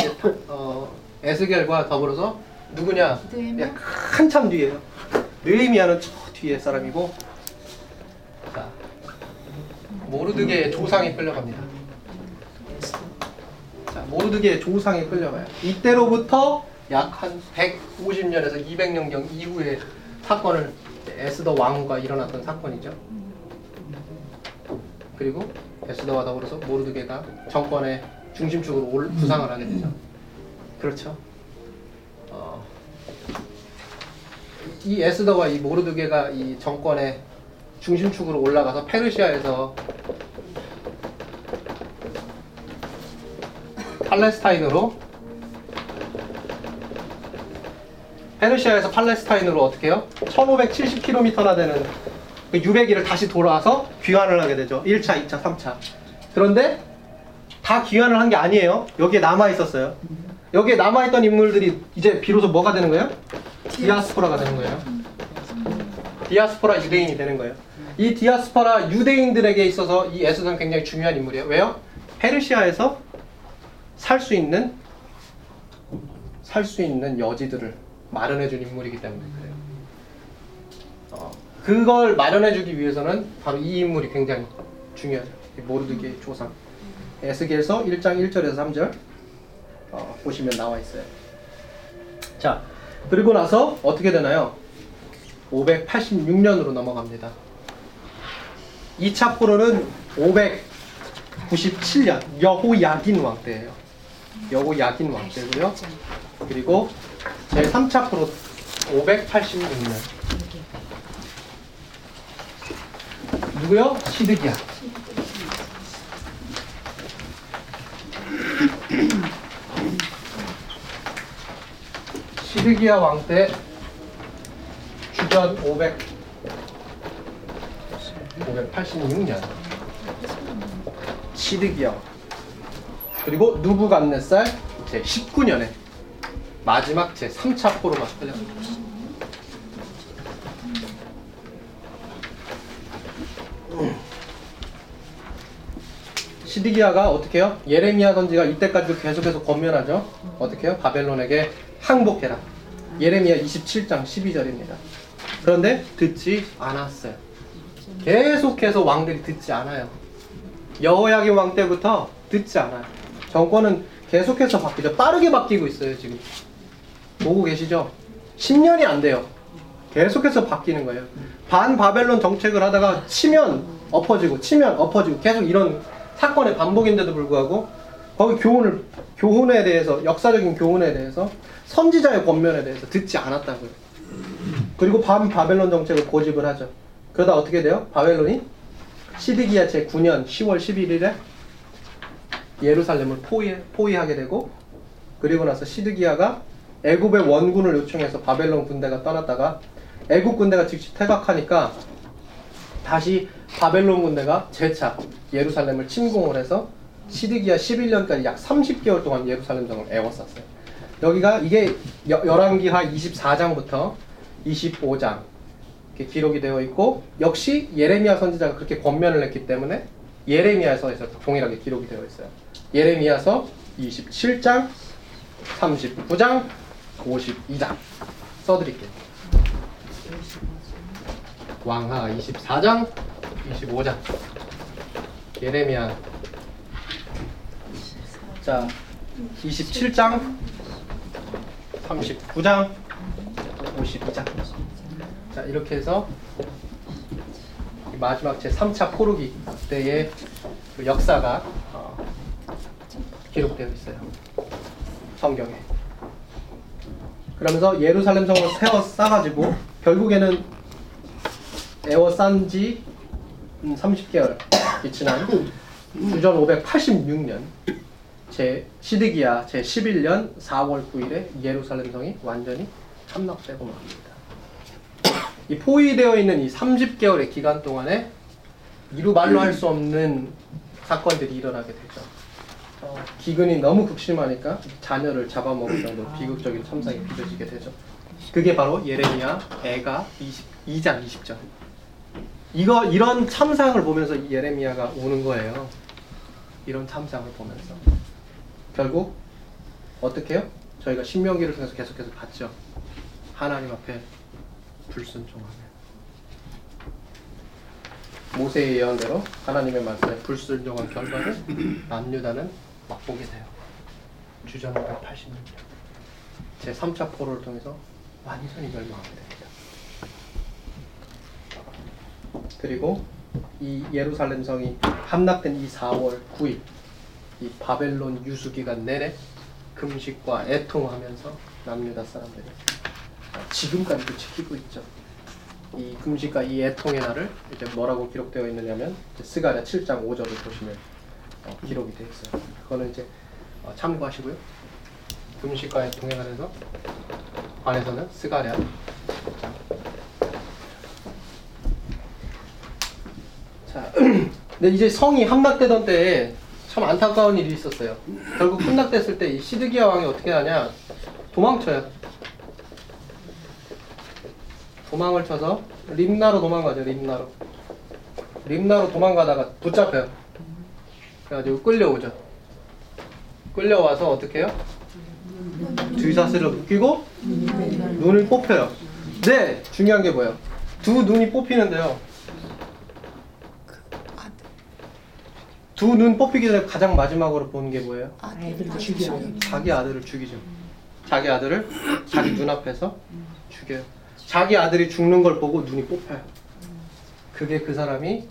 어, 에스겔과 더불어서 누구냐? 예, 한참 뒤에요. 느헤미야는 저 뒤에 사람이고 자, 모르드게의 조상이 끌려갑니다. 자, 모르드게의 조상이 끌려가요. 이때로부터 약 한 150년에서 200년경 이후에 사건을 에스더 왕후가 일어났던 사건이죠. 그리고 에스더와 더불어서 모르드게가 정권의 중심축으로 올, 부상을 하게 되죠. 그렇죠. 어, 이 에스더와 이 모르드게가 이 정권의 중심축으로 올라가서 페르시아에서 팔레스타인으로 페르시아에서 팔레스타인으로 어떻게 해요? 1570km나 되는 그 유배기를 다시 돌아와서 귀환을 하게 되죠. 1차, 2차, 3차. 그런데 다 귀환을 한 게 아니에요. 여기에 남아 있었어요. 여기에 남아 있던 인물들이 이제 비로소 뭐가 되는 거예요? 디아스포라가 되는 거예요. 디아스포라 유대인이 되는 거예요. 이 디아스포라 유대인들에게 있어서 이 에스더는 굉장히 중요한 인물이에요. 왜요? 페르시아에서 살 수 있는 살 수 있는 여지들을 마련해 준 인물이기 때문에 그래요. 어, 그걸 마련해 주기 위해서는 바로 이 인물이 굉장히 중요하죠. 이 모르드게의 조상. 에스겔서 1장 1절에서 3절 어, 보시면 나와 있어요. 자, 그리고 나서 어떻게 되나요? 586년으로 넘어갑니다. 2차 포로는 597년 여호야긴 왕 때예요. 여호야긴 왕 때고요. 그리고 제 3차 포로 586년 누구요? 시드기야. 시드기야 왕 때 주전 500 586년 시드기야 왕. 그리고 누부갓네살 제 19년에 마지막 제 3차 포로가 끌렸습니다. 시드기야가 어떻게 해요? 예레미야 선지가 이때까지도 계속해서 권면하죠. 어떻게 해요? 바벨론에게 항복해라. 예레미야 27장 12절입니다. 그런데 듣지 않았어요. 계속해서 왕들이 듣지 않아요. 여호야긴 왕 때부터 듣지 않아요. 정권은 계속해서 바뀌죠. 빠르게 바뀌고 있어요, 지금. 보고 계시죠? 10년이 안 돼요. 계속해서 바뀌는 거예요. 반 바벨론 정책을 하다가 치면 엎어지고 치면 엎어지고 계속 이런 사건의 반복인데도 불구하고 거기 교훈을 교훈에 대해서 역사적인 교훈에 대해서 선지자의 권면에 대해서 듣지 않았다고요. 그리고 반 바벨론 정책을 고집을 하죠. 그러다 어떻게 돼요? 바벨론이 시드기야 제 9년 10월 11일에 예루살렘을 포위, 포위하게 되고 그리고 나서 시드기야가 애굽의 원군을 요청해서 바벨론 군대가 떠났다가 애굽 군대가 즉시 퇴각하니까 다시 바벨론 군대가 재차 예루살렘을 침공을 해서 시드기야 11년까지 약 30개월 동안 예루살렘 성을 애워쌌어요. 여기가 이게 여- 열왕기하 24장부터 25장 이렇게 기록이 되어 있고 역시 예레미야 선지자가 그렇게 권면을 했기 때문에 예레미야서에서 동일하게 기록이 되어 있어요. 예레미야서 27장, 39장, 52장 써드릴게요. 왕하 24장, 25장. 예레미야. 자, 27장, 39장, 52장. 자, 이렇게 해서 이 마지막 제 3차 포르기 때의 그 역사가 어, 기록되어 있어요. 성경에. 그러면서 예루살렘 성을 세워 쌓아가지고 결국에는 에워싼 지 30개월이 지난 주전 586년 제 시드기야 제 11년 4월 9일에 예루살렘 성이 완전히 함락되고 맙니다. 이 포위되어 있는 이 30개월의 기간 동안에 이루 말로 할 수 없는 사건들이 일어나게 되죠. 어, 기근이 너무 극심하니까 자녀를 잡아먹을 정도로 비극적인 참상이 빚어지게 되죠. 그게 바로 예레미야 애가 20, 2장 20절. 이거 이런 참상을 보면서 예레미야가 우는 거예요. 이런 참상을 보면서 결국 어떻게 해요? 저희가 신명기를 통해서 계속해서 봤죠. 하나님 앞에 불순종하면 모세의 예언대로 하나님의 말씀에 불순종한 결과를 [clears throat] 남유다는 맛보게 돼요. 주전 586년 제 3차 포로를 통해서 완전히 멸망하게 됩니다. 그리고 이 예루살렘 성이 함락된 이 4월 9일 이 바벨론 유수 기간 내내 금식과 애통하면서 남유다 사람들이 지금까지도 지키고 있죠. 이 금식과 이 애통의 날을 이제 뭐라고 기록되어 있느냐면 스가랴 7장 5절을 보시면 어, 기록이 되어 있어요. 그거는 이제 어, 참고하시고요. 금식과 애통에 관해서 관해서는 스가랴 7장. 자, [clears throat] 근데 이제 성이 함락되던 때에 참 안타까운 일이 있었어요. 결국 함락됐을 때 이 시드기야 왕이 어떻게 하냐? 도망쳐요. 도망을 쳐서 림나로 도망가죠. 림나로. 림나로 도망가다가 붙잡혀요. 그래가지고 끌려오죠. 끌려와서 어떻게 해요? 뒤사슬을 묶이고 눈을 뽑혀요. 네, 중요한 게 뭐예요? 두 눈이 뽑히는데요. 두 눈 뽑히기 전에 가장 마지막으로 보는 게 뭐예요? 아이들 죽여요. 자기 아들을 죽이죠. 자기 아들을 자기 눈앞에서 죽여요. 자기 아들이 죽는 걸 보고 눈이 뽑혀요. 그게 그 사람이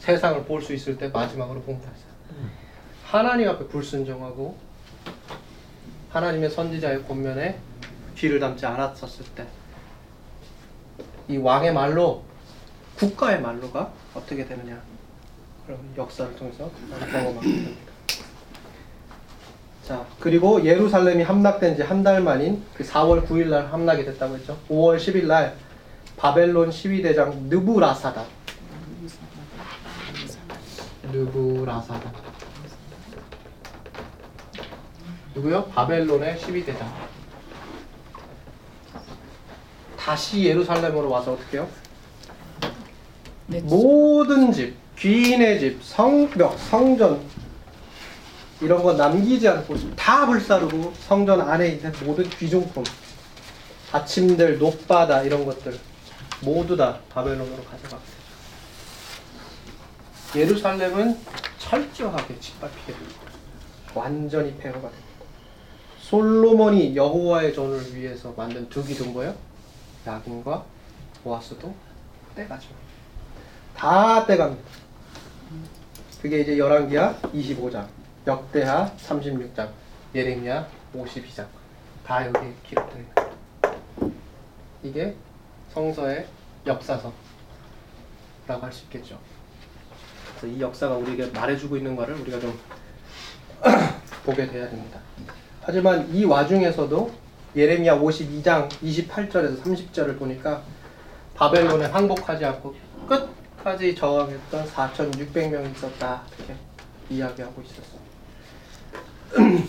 세상을 볼 수 있을 때 마지막으로 본 거였어요. 하나님 앞에 불순종하고 하나님의 선지자의 권면에 귀를 담지 않았었을 때 이 왕의 말로 국가의 말로가 어떻게 되느냐 그럼 역사를 통해서 경험하게 됩니다. 자 그리고 예루살렘이 함락된 지 한 달 만인 그 4월 9일 날 함락이 됐다고 했죠. 5월 10일 날 바벨론 시위대장 느부라사다 느부라사다 누구요? 바벨론의 시위대장 다시 예루살렘으로 와서 어떻게 해요? 모든 집, 귀인의 집, 성벽, 성전 이런 거 남기지 않고 다 불사르고 성전 안에 있는 모든 귀중품, 받침들, 높바다 이런 것들 모두 다 바벨론으로 되죠. 예루살렘은 철저하게 짓밟히게 됩니다. 완전히 폐허가 됩니다. 솔로몬이 여호와의 전을 위해서 만든 두 기둥 뭐예요? 야긴과 보아스도 떼가죠. 다 떼갑니다. 그게 이제 열왕기하 25장, 역대하 36장, 예레미야 52장 다 여기 기록되어 이게 성서의 역사서라고 할 수 있겠죠. 그래서 이 역사가 우리에게 말해주고 있는 것을 우리가 좀 [clears throat] 보게 돼야 됩니다. 하지만 이 와중에서도 예레미야 52장 28절에서 30절을 보니까 바벨론에 항복하지 않고 끝까지 저항했던 4,600명이 있었다 이렇게 이야기하고 있었어요. [clears throat]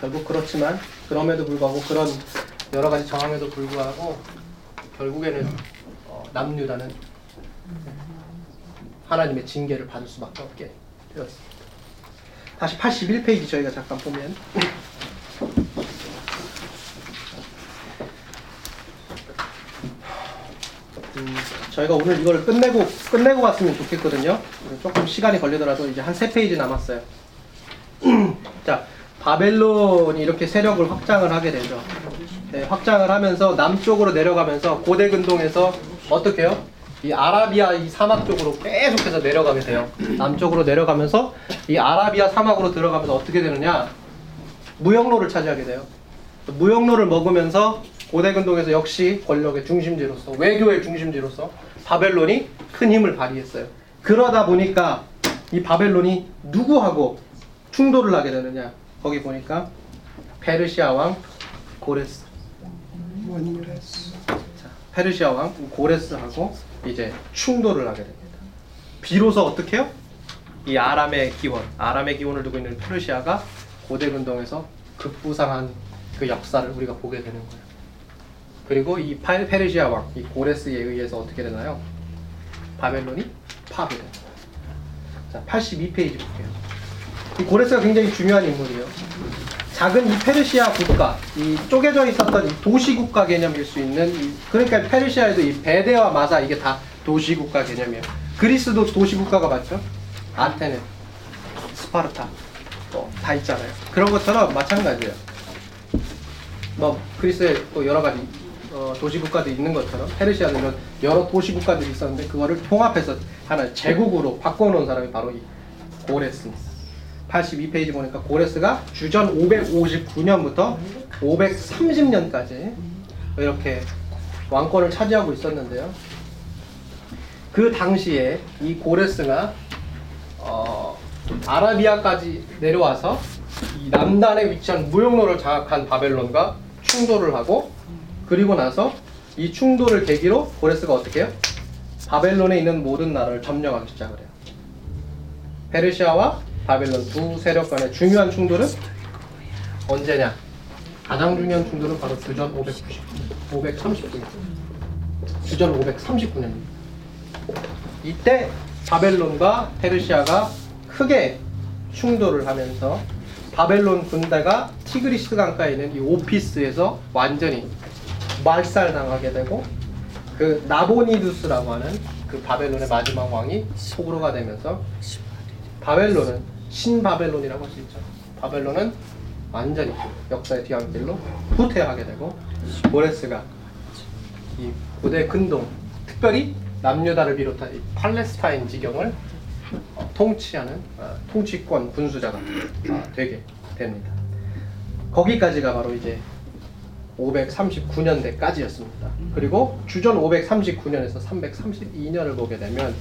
결국 그렇지만 그럼에도 불구하고 그런 여러 가지 저항에도 불구하고 결국에는 어, 남유다는 하나님의 징계를 받을 수밖에 없게 되었습니다. 다시 81페이지 저희가 잠깐 보면 음, 저희가 오늘 이걸 끝내고 끝내고 갔으면 좋겠거든요. 조금 시간이 걸리더라도 이제 한 세 페이지 남았어요. [clears throat] 자, 바벨론이 이렇게 세력을 확장을 하게 되죠. 네, 확장을 하면서 남쪽으로 내려가면서 고대 근동에서 어떻게 해요? 이 아라비아 이 사막 쪽으로 계속해서 내려가게 돼요. 남쪽으로 내려가면서 이 아라비아 사막으로 들어가면서 어떻게 되느냐? 무역로를 차지하게 돼요. 무역로를 먹으면서 고대 근동에서 역시 권력의 중심지로서 외교의 중심지로서 바벨론이 큰 힘을 발휘했어요. 그러다 보니까 이 바벨론이 누구하고 충돌을 하게 되느냐? 거기 보니까 페르시아 왕 고레스. 자, 페르시아 왕 고레스하고 이제 충돌을 하게 됩니다. 비로소 어떻게 해요? 이 아람의 기원, 아람의 기원을 두고 있는 페르시아가 고대 근동에서 급부상한 그 역사를 우리가 보게 되는 거예요. 그리고 이 팔- 페르시아 왕, 이 고레스에 의해서 어떻게 되나요? 바벨론이 파괴됩니다. 자, 82페이지 볼게요. 이 고레스가 굉장히 중요한 인물이에요. 작은 이 페르시아 국가, 이 쪼개져 있었던 이 도시 국가 개념일 수 있는 이, 그러니까 페르시아에도 이 베데와 마사 이게 다 도시 국가 개념이에요. 그리스도 도시 국가가 맞죠? 아테네, 스파르타 뭐 다 있잖아요. 그런 것처럼 마찬가지예요. 뭐 그리스에 또 여러 가지 어, 도시 국가도 있는 것처럼 페르시아는 여러 도시 국가들이 있었는데 그거를 통합해서 하나의 제국으로 바꿔놓은 사람이 바로 이 고레스입니다. 82페이지 보니까 고레스가 주전 559년부터 530년까지 이렇게 왕권을 차지하고 있었는데요. 그 당시에 이 고레스가 어, 아라비아까지 내려와서 이 남단에 위치한 무역로를 장악한 바벨론과 충돌을 하고 그리고 나서 이 충돌을 계기로 고레스가 어떻게 해요? 바벨론에 있는 모든 나라를 점령하기 시작을 해요. 페르시아와 바벨론 두 세력 간의 중요한 충돌은 언제냐? 가장 중요한 충돌은 바로 주전 590, 539년. 주전 539년입니다. 이때 바벨론과 페르시아가 크게 충돌을 하면서 바벨론 군대가 티그리스 강가에 있는 이 오피스에서 완전히 말살당하게 되고 그 나보니두스라고 하는 그 바벨론의 마지막 왕이 포로가 되면서 바벨론은 신바벨론이라고 할 수 있죠. 바벨론은 완전히 역사의 뒤안길로 후퇴하게 되고 모레스가 이 고대 근동, 특별히 남유다를 비롯한 이 팔레스타인 지경을 어, 통치하는 어, 통치권 군수자가 어, 되게 됩니다. 거기까지가 바로 이제 539년대까지였습니다. 그리고 주전 539년에서 332년을 보게 되면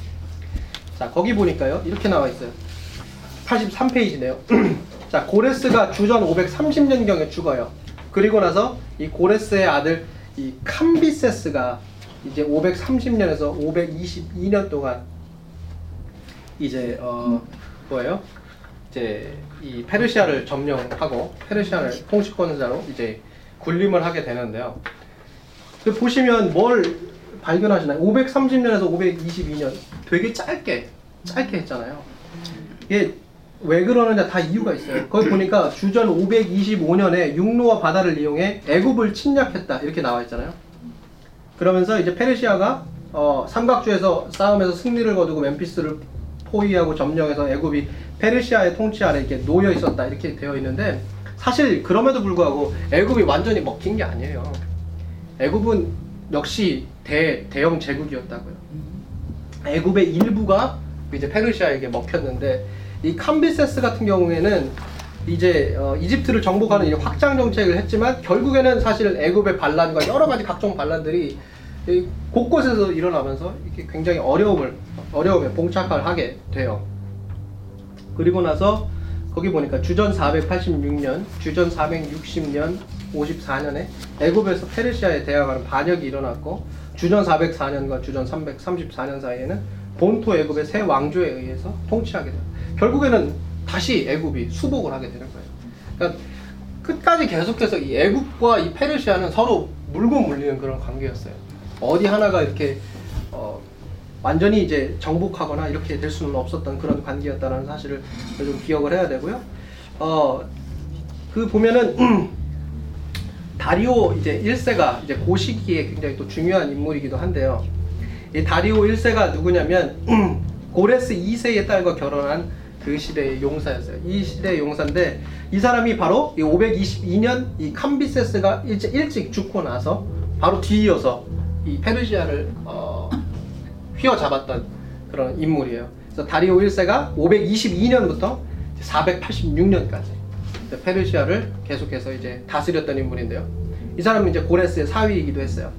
자 거기 보니까요 이렇게 나와 있어요. 83페이지네요. [clears throat] 자 고레스가 주전 530년경에 죽어요. 그리고 나서 이 고레스의 아들 이 캄비세스가 이제 530년에서 522년 동안 이제 어 뭐예요? 이제 이 페르시아를 점령하고 페르시아를 통치권자로 이제 군림을 하게 되는데요. 그 보시면 뭘 발견하시나요? 530년에서 522년 되게 짧게 짧게 했잖아요. 이게 왜 그러느냐 다 이유가 있어요. 거기 보니까 주전 525년에 육로와 바다를 이용해 애굽을 침략했다 이렇게 나와 있잖아요. 그러면서 이제 페르시아가 어, 삼각주에서 싸움에서 승리를 거두고 멤피스를 포위하고 점령해서 애굽이 페르시아의 통치 아래 이렇게 놓여 있었다 이렇게 되어 있는데 사실 그럼에도 불구하고 애굽이 완전히 먹힌 게 아니에요. 애굽은 역시 대 대형 제국이었다고요. 애굽의 일부가 이제 페르시아에게 먹혔는데 이 캄비세스 같은 경우에는 이제 어, 이집트를 정복하는 이 확장 정책을 했지만 결국에는 사실 애굽의 반란과 여러 가지 각종 반란들이 이 곳곳에서 일어나면서 이렇게 굉장히 어려움을 어려움에 봉착을 하게 돼요. 그리고 나서 거기 보니까 주전 486년, 주전 460년, 54년에 애굽에서 페르시아에 대항하는 반역이 일어났고 주전 404년과 주전 334년 사이에는 본토 애굽의 새 왕조에 의해서 통치하게 돼요. 결국에는 다시 애굽이 수복을 하게 되는 거예요. 그러니까 끝까지 계속해서 이 애굽과 이 페르시아는 서로 물고 물리는 그런 관계였어요. 어디 하나가 이렇게 어, 완전히 이제 정복하거나 이렇게 될 수는 없었던 그런 관계였다는 사실을 좀 기억을 해야 되고요. 어, 그 보면은 [clears throat] 다리오 이제 1세가 이제 그 시기에 굉장히 또 중요한 인물이기도 한데요. 이 다리오 1세가 누구냐면 [clears throat] 고레스 2세의 딸과 결혼한 그 시대의 용사였어요. 이 시대의 용사인데 이 사람이 바로 이 522년 이 캄비세스가 일찍, 일찍 죽고 나서 바로 뒤이어서 이 페르시아를 어, 휘어잡았던 그런 인물이에요. 그래서 다리오 1세가 522년부터 486년까지 페르시아를 계속해서 이제 다스렸던 인물인데요. 이 사람은 이제 고레스의 사위이기도 했어요.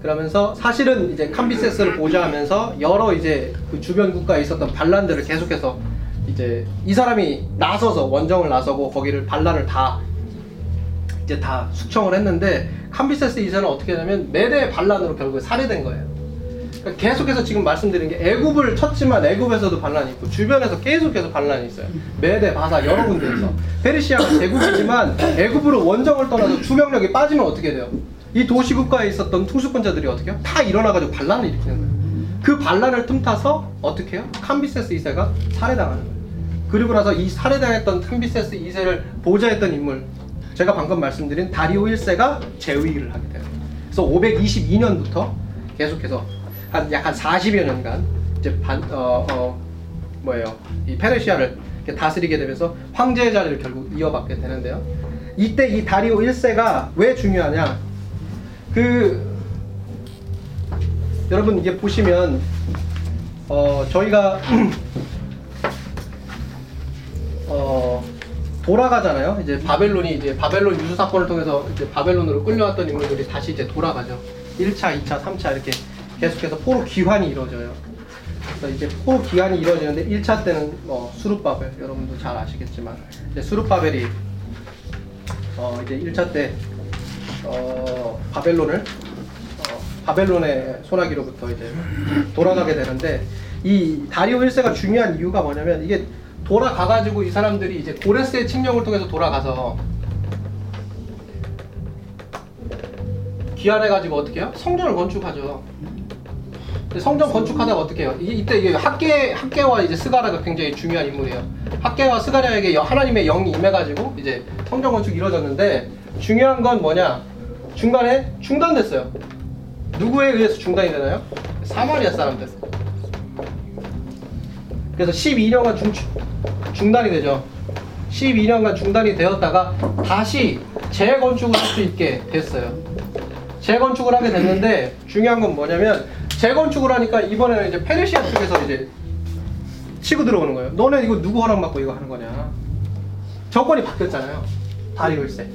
그러면서 사실은 이제 캄비세스를 보좌하면서 여러 이제 그 주변 국가에 있었던 반란들을 계속해서 이제 이 사람이 나서서 원정을 나서고 거기를 반란을 다 이제 다 숙청을 했는데 캄비세스 이세는 어떻게 되냐면 매대 반란으로 결국에 살해된 거예요. 그러니까 계속해서 지금 말씀드린 게 애굽을 쳤지만 애굽에서도 반란이 있고 주변에서 계속해서 반란이 있어요. 매대, 바사 여러 군데에서 페르시아가 제국이지만 애굽으로 원정을 떠나서 주병력이 빠지면 어떻게 돼요? 이 도시 국가에 있었던 투수권자들이 어떻게 해요? 다 일어나가지고 반란을 일으키는 거예요. 그 반란을 틈타서 어떻게 해요? 캄비세스 2세가 살해당하는 거예요. 그리고 나서 이 살해당했던 캄비세스 2세를 보좌했던 인물 제가 방금 말씀드린 다리오 1세가 재위를 하게 돼요. 그래서 522년부터 계속해서 한약한 40여 년간 이제 반, 어, 어, 뭐예요? 이 페르시아를 다스리게 되면서 황제의 자리를 결국 이어받게 되는데요. 이때 이 다리오 1세가 왜 중요하냐? 그 여러분 이게 보시면 어 저희가 [clears throat] 어 돌아가잖아요. 이제 바벨론이 이제 바벨론 유수 사건을 통해서 이제 바벨론으로 끌려왔던 인물들이 다시 이제 돌아가죠. 1차, 2차, 3차 이렇게 계속해서 포로 귀환이 이루어져요. 그래서 이제 포로 귀환이 이루어지는데 1차 때는 뭐 수룹바벨 여러분도 잘 아시겠지만 이제 수룹바벨이 어 이제 1차 때 어, 바벨론을 어, 바벨론의 소나기로부터 이제 돌아가게 되는데 이 다리오 1세가 중요한 이유가 뭐냐면 이게 돌아가가지고 이 사람들이 이제 고레스의 칙령을 통해서 돌아가서 귀환해가지고 어떻게 해요? 성전을 건축하죠. 성전 건축하다가 어떻게 해요? 이때 이게 학계 학계와 이제 스가랴가 굉장히 중요한 인물이에요. 학계와 스가랴에게 여- 하나님의 영이 임해가지고 이제 성전 건축이 이루어졌는데 중요한 건 뭐냐? 중간에 중단됐어요. 누구에 의해서 중단이 되나요? 사마리아 사람들. 그래서 12년간 중, 중단이 되죠. 12년간 중단이 되었다가 다시 재건축을 할 수 있게 됐어요. 재건축을 하게 됐는데 중요한 건 뭐냐면 재건축을 하니까 이번에는 이제 페르시아 쪽에서 이제 치고 들어오는 거예요. 너네 이거 누구 허락 받고 이거 하는 거냐? 정권이 바뀌었잖아요. 다리오 1세.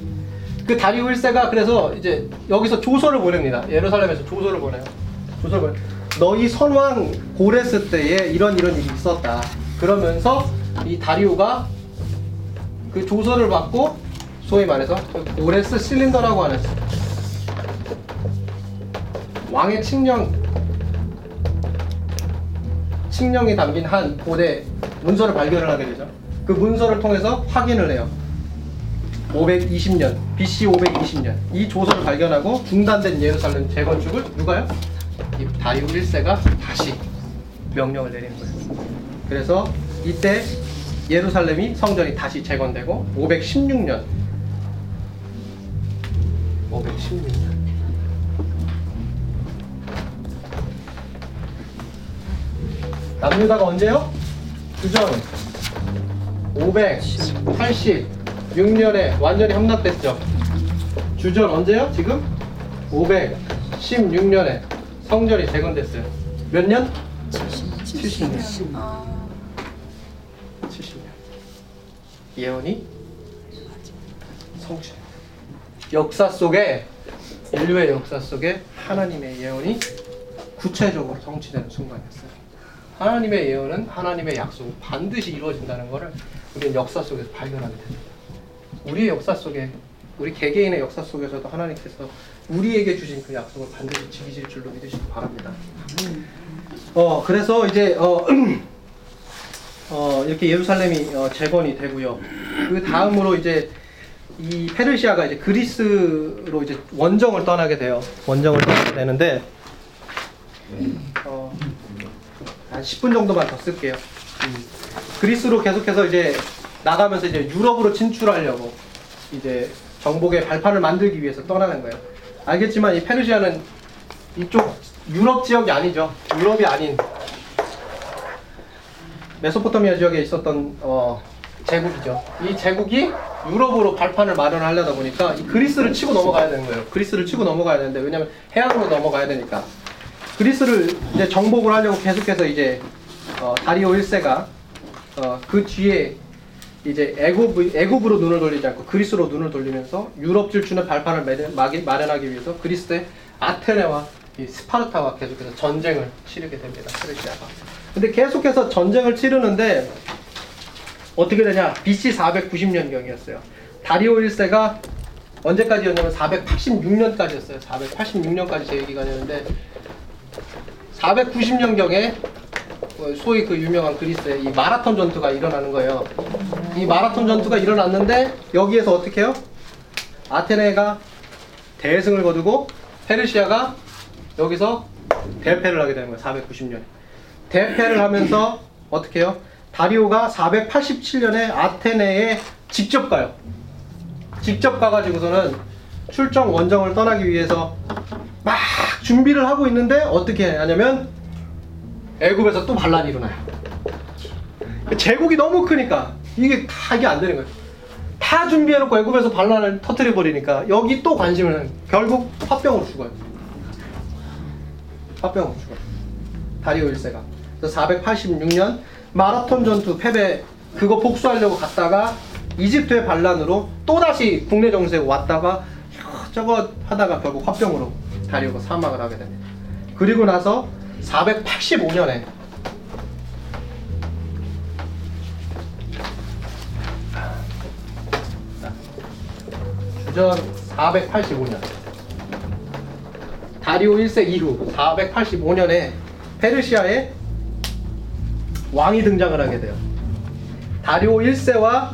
그 다리오 1세가 그래서 이제 여기서 조서를 보냅니다. 예루살렘에서 조서를 보내요. 조서를 보내. 너희 선왕 고레스 때에 이런 이런 일이 있었다. 그러면서 이 다리오가 그 조서를 받고 소위 말해서 고레스 실린더라고 하는 왕의 칙령 칙령이 담긴 한 고대 문서를 발견을 하게 되죠. 그 문서를 통해서 확인을 해요. 520년, BC 520년 이 조서를 발견하고 중단된 예루살렘 재건축을 누가요? 이 다리오 1세가 다시 명령을 내리는 거예요. 그래서 이때 예루살렘이 성전이 다시 재건되고 516년 516년 남유다가 언제요? 주전 586년에 완전히 함락됐죠. 주전 언제요? 지금 516년에 성전이 재건됐어요. 몇 년? 70년. 70년. 예언이 성취. 역사 속에 인류의 역사 속에 하나님의 예언이 구체적으로 성취되는 순간이었어요. 하나님의 예언은 하나님의 약속은 반드시 이루어진다는 것을 우리는 역사 속에서 발견하게 됩니다. 우리의 역사 속에 우리 개개인의 역사 속에서도 하나님께서 우리에게 주신 그 약속을 반드시 지키실 줄로 믿으시기 바랍니다. 어 그래서 이제 어, [clears throat] 어 이렇게 예루살렘이 어, 재건이 되고요. 그 다음으로 이제 이 페르시아가 이제 그리스로 이제 원정을 떠나게 돼요. 원정을 떠나게 되는데 어, 한 10분 정도만 더 쓸게요. 음. 그리스로 계속해서 이제 나가면서 이제 유럽으로 진출하려고 이제 정복의 발판을 만들기 위해서 떠나는 거예요. 알겠지만 이 페르시아는 이쪽 유럽 지역이 아니죠. 유럽이 아닌 메소포타미아 지역에 있었던 어, 제국이죠. 이 제국이 유럽으로 발판을 마련하려다 보니까 이 그리스를 치고 넘어가야 되는 거예요. 그리스를 치고 넘어가야 되는데 왜냐면 해안으로 넘어가야 되니까 그리스를 이제 정복을 하려고 계속해서 이제 어, 다리오 1세가 어, 그 뒤에 이제 애굽 애굽으로 눈을 돌리지 않고 그리스로 눈을 돌리면서 유럽 질주는 발판을 마련하기 위해서 그리스의 아테네와 이 스파르타와 계속해서 전쟁을 치르게 됩니다. 페르시아가. 근데 계속해서 전쟁을 치르는데 어떻게 되냐? BC 490년경이었어요. 다리오 1세가 언제까지였냐면 486년까지였어요. 486년까지 제 기간이었는데 490년경에 소위 그 유명한 그리스의 이 마라톤 전투가 일어나는 거예요. 이 마라톤 전투가 일어났는데 여기에서 어떻게 해요? 아테네가 대승을 거두고 페르시아가 여기서 대패를 하게 되는 거예요. 490년에. 대패를 하면서 어떻게 해요? 다리오가 487년에 아테네에 직접 가요. 직접 가가지고서는 출정 원정을 떠나기 위해서 막 준비를 하고 있는데 어떻게 하냐면 애굽에서 또 반란이 일어나요. 제국이 너무 크니까 이게 다 이게 안 되는 거예요. 다 준비해놓고 애굽에서 반란을 터뜨려 버리니까 여기 또 관심을 하는. 결국 화병으로 죽어요. 화병으로 죽어요. 다리오 1세가. 그래서 486년 마라톤 전투 패배 그거 복수하려고 갔다가 이집트의 반란으로 또 다시 국내 정세에 왔다가 저거 하다가 결국 화병으로 다리오가 사망을 하게 됩니다. 그리고 나서 485년에 주전 485년 다리오 1세 이후 485년에 페르시아에 왕이 등장을 하게 돼요. 다리오 1세와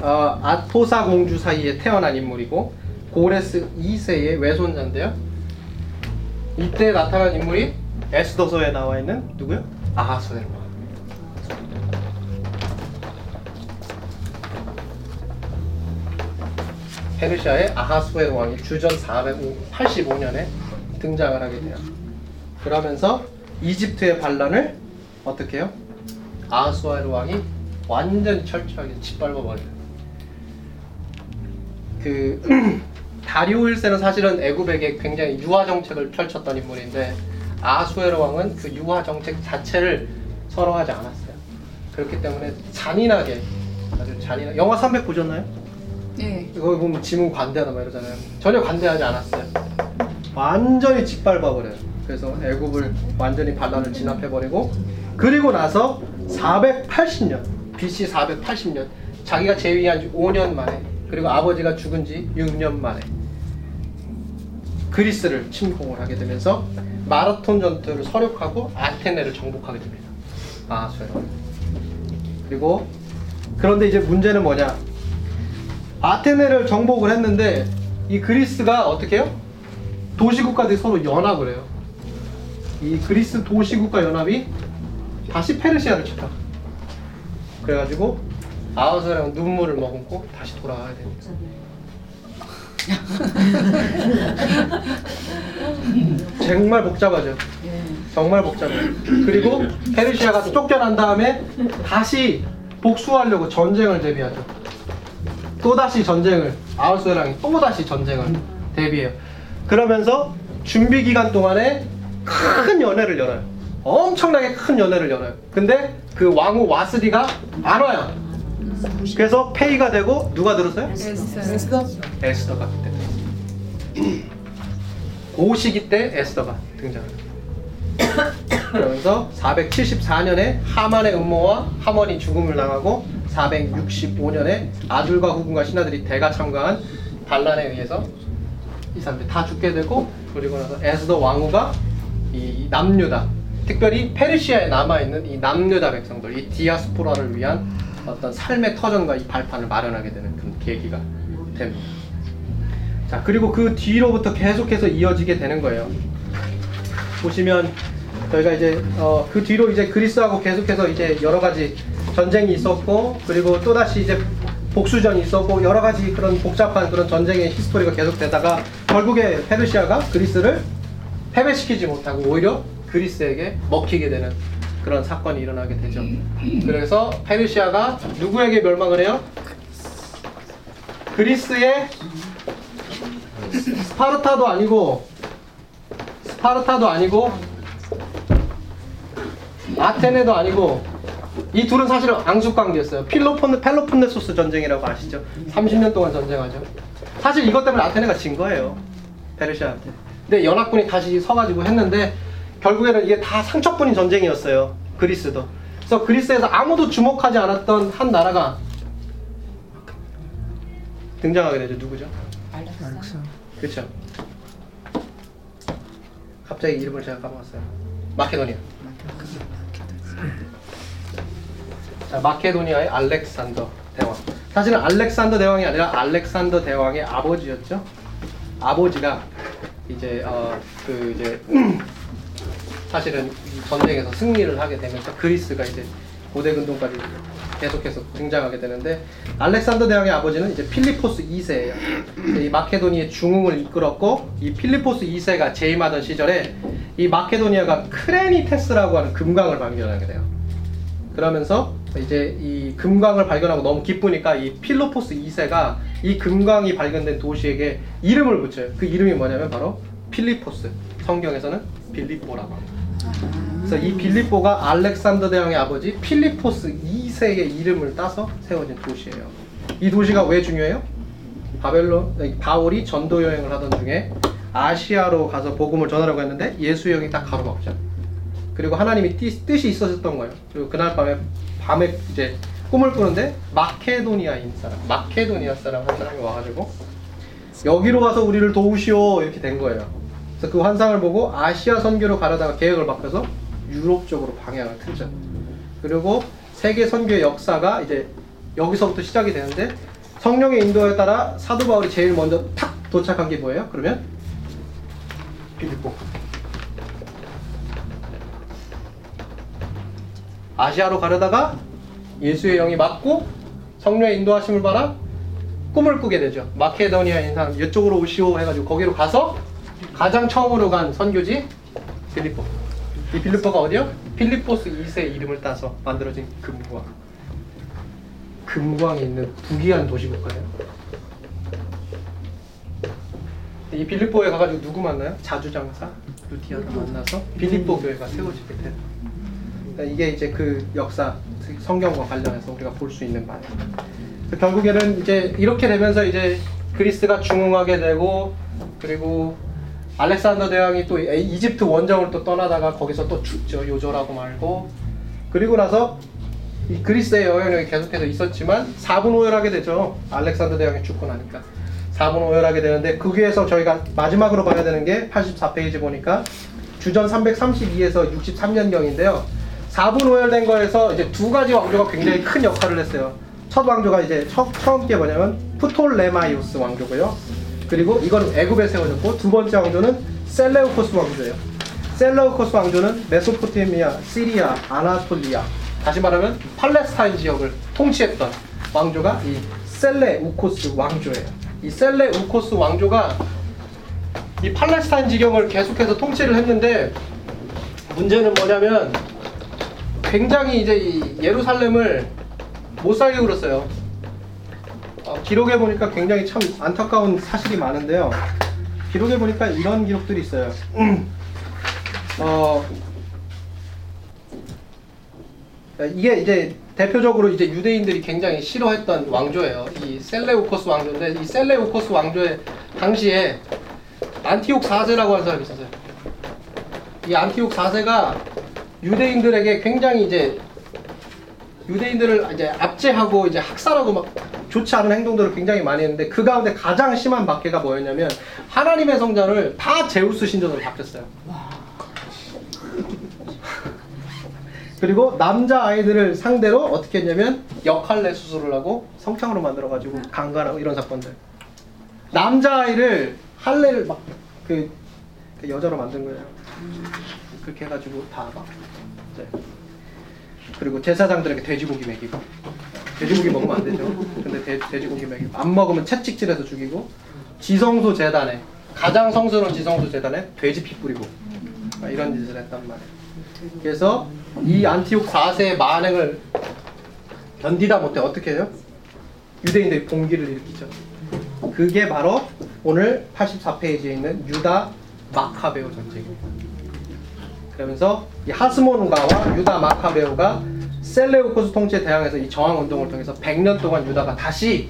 어, 아토사 공주 사이에 태어난 인물이고 고레스 2세의 외손자인데요. 이때 나타난 인물이 에스더서에 나와 있는 누구요? 아하수에로. 페르시아의 아하수에로 왕이 주전 485년에 등장을 하게 돼요. 그러면서 이집트의 반란을 어떻게 해요? 아하수에로 왕이 완전히 철저하게 짓밟아 버려요. 그 [clears throat] 다리오 1세는 사실은 애굽에게 굉장히 유화 정책을 펼쳤던 인물인데 아수에로 왕은 그 유화 정책 자체를 선호하지 않았어요. 그렇기 때문에 잔인하게 아주 잔인한 영화 300 보셨나요? 예. 이거 보면 지문 관대하다 막 이러잖아요. 전혀 관대하지 않았어요. 완전히 짓밟아버려요. 그래서 애굽을 완전히 반란을 진압해버리고 그리고 나서 480년 BC 480년 자기가 재위한 지 5년 만에 그리고 아버지가 죽은 지 6년 만에 그리스를 침공을 하게 되면서 마라톤 전투를 서력하고 아테네를 정복하게 됩니다. 아수에로. 그리고 그런데 이제 문제는 뭐냐? 아테네를 정복을 했는데 이 그리스가 어떻게 해요? 도시국가들이 서로 연합을 해요. 이 그리스 도시국가 연합이 다시 페르시아를 쳤다. 그래가지고 아하스랑 눈물을 머금고 다시 돌아가야 됩니다. [laughs] 정말 복잡하죠. 정말 복잡해요. 그리고 페르시아가 쫓겨난 다음에 다시 복수하려고 전쟁을 대비하죠. 또다시 전쟁을 아하스랑이 또다시 전쟁을 대비해요. 그러면서 준비 기간 동안에 큰 연회를 열어요. 엄청나게 큰 연회를 열어요. 근데 그 왕후 와스디가 안 와요. 그래서 폐위가 되고 누가 들었어요? 에스터. 에스더가 그때 들었어요. 그 시기 때 에스더가 등장해요. 그러면서 474년에 하만의 음모와 하몬이 죽음을 당하고 465년에 아들과 후군과 신하들이 대가 참가한 반란에 의해서 이 사람들이 다 죽게 되고 그리고 나서 에스더 왕후가 이 남유다 특별히 페르시아에 남아있는 이 남유다 백성들 이 디아스포라를 위한 어떤 삶의 터전과 이 발판을 마련하게 되는 그런 계기가 됩니다. 자 그리고 그 뒤로부터 계속해서 이어지게 되는 거예요. 보시면 저희가 이제 어, 그 뒤로 이제 그리스하고 계속해서 이제 여러 가지 전쟁이 있었고 그리고 또 다시 이제 복수전이 있었고 여러 가지 그런 복잡한 그런 전쟁의 히스토리가 계속되다가 결국에 페르시아가 그리스를 패배시키지 못하고 오히려 그리스에게 먹히게 되는 그런 사건이 일어나게 되죠. 그래서 페르시아가 누구에게 멸망을 해요? 그리스의 스파르타도 아니고 스파르타도 아니고 아테네도 아니고 이 둘은 사실은 앙숙 관계였어요. 필로폰 펠로폰네소스 전쟁이라고 아시죠? 30년 동안 전쟁하죠. 사실 이것 때문에 아테네가 진 거예요. 페르시아한테. 근데 연합군이 다시 서가지고 했는데 결국에는 이게 다 상처뿐인 전쟁이었어요. 그리스도. 그래서 그리스에서 아무도 주목하지 않았던 한 나라가 등장하게 되죠. 누구죠? 그렇죠. 갑자기 이름을 제가 까먹었어요. 마케도니아. 자, 마케도니아의 알렉산더 대왕. 사실은 알렉산더 대왕이 아니라 알렉산더 대왕의 아버지였죠. 아버지가 이제 어 그 이제 사실은 이 전쟁에서 승리를 하게 되면서 그리스가 이제 고대 근동까지 계속해서 등장하게 되는데 알렉산더 대왕의 아버지는 이제 필리포스 2세예요. 이 마케도니아의 중흥을 이끌었고 이 필리포스 2세가 재임하던 시절에 이 마케도니아가 크레니테스라고 하는 금광을 발견하게 돼요. 그러면서 이제 이 금광을 발견하고 너무 기쁘니까 이 필로포스 2세가 이 금광이 발견된 도시에게 이름을 붙여요. 그 이름이 뭐냐면 바로 필리포스. 성경에서는 빌립보라고 합니다. 그래서 이 빌립보가 알렉산더 대왕의 아버지 필리포스 2세의 이름을 따서 세워진 도시예요. 이 도시가 왜 중요해요? 바벨론 아니, 바울이 전도 여행을 하던 중에 아시아로 가서 복음을 전하려고 했는데 예수 형이 딱 가로막죠. 그리고 하나님이 뜻, 뜻이 있었던 거예요. 그리고 그날 밤에 밤에 이제 꿈을 꾸는데 마케도니아인 사람, 마케도니아 사람 한 사람이 와가지고 여기로 와서 우리를 도우시오 이렇게 된 거예요. 그래서 그 환상을 보고 아시아 선교로 가려다가 계획을 바꿔서 유럽 쪽으로 방향을 틀죠. 그리고 세계 선교의 역사가 이제 여기서부터 시작이 되는데 성령의 인도에 따라 사도 바울이 제일 먼저 탁 도착한 게 뭐예요? 그러면 빌립보. 아시아로 가려다가 예수의 영이 맞고 성령의 인도하심을 받아 꿈을 꾸게 되죠. 마케도니아인 사람 이쪽으로 오시오 해가지고 거기로 가서 가장 처음으로 간 선교지 빌립보. 이 빌립보가 어디요? 필리포스 2세 이름을 따서 만들어진 금광. 금광이 있는 부귀한 도시국가예요. 이 빌립보에 가가지고 누구 만나요? 자주장사 루티아를 만나서 빌립보 교회가 세워지게 돼요. 그러니까 이게 이제 그 역사 성경과 관련해서 우리가 볼 수 있는. 그 결국에는 이제 이렇게 되면서 이제 그리스가 중흥하게 되고 그리고 알렉산더 대왕이 또 이- 이집트 원정을 또 떠나다가 거기서 또 죽죠. 요절하고 말고. 그리고 나서 이 그리스의 영향력이 계속해서 있었지만 4분 오열하게 되죠. 알렉산더 대왕이 죽고 나니까. 사분오열하게 되는데 거기에서 저희가 마지막으로 봐야 되는 게 84페이지 보니까 주전 332에서 63년경인데요. 사분오열된 거에서 이제 두 가지 왕조가 굉장히 큰 역할을 했어요. 첫 왕조가 이제 처, 처음 게 뭐냐면 프톨레마이오스 왕조고요 그리고 이건 애굽에 세워졌고 두 번째 왕조는 셀레우코스 왕조예요. 셀레우코스 왕조는 메소포타미아, 시리아, 아나톨리아 다시 말하면 팔레스타인 지역을 통치했던 왕조가 이 셀레우코스 왕조예요. 이 셀레우코스 왕조가 이 팔레스타인 지역을 계속해서 통치를 했는데 문제는 뭐냐면 굉장히 이제 이 예루살렘을 못 살게 굴었어요. 어, 기록에 보니까 굉장히 참 안타까운 사실이 많은데요. 기록에 보니까 이런 기록들이 있어요. [clears throat] 어, 이게 이제 대표적으로 이제 유대인들이 굉장히 싫어했던 왕조예요. 이 셀레우코스 왕조인데 이 셀레우코스 왕조의 당시에 안티옥 4세라고 하는 사람이 있었어요. 이 안티옥 4세가 유대인들에게 굉장히 이제 유대인들을 이제 압제하고 이제 학살하고 막 좋지 않은 행동들을 굉장히 많이 했는데 그 가운데 가장 심한 박해가 뭐였냐면 하나님의 성전을 다 제우스 신전으로 바뀌었어요. [laughs] 그리고 남자 아이들을 상대로 어떻게 했냐면 역할내 수술을 하고 성창으로 만들어가지고 강간하고 이런 사건들. 남자 아이를 할례를 막그 그 여자로 만든 거예요. 그렇게 해가지고 다막 이제 그리고 제사장들에게 돼지고기 먹이고 돼지고기 먹으면 안 되죠. 근데 돼, 돼지고기 먹이고 안 먹으면 채찍질해서 죽이고 지성소 재단에 가장 성스러운 지성소 재단에 돼지 피 뿌리고 막 이런 짓을 했단 말이에요. 그래서 이 안티옥 4세의 만행을 견디다 못해 어떻게 해요? 유대인들이 봉기를 일으키죠. 그게 바로 오늘 84페이지에 있는 유다 마카베오 전쟁입니다. 그러면서 이 하스모누가와 유다 마카베오가 셀레우코스 통치에 대항해서 이 저항 운동을 통해서 100년 동안 유다가 다시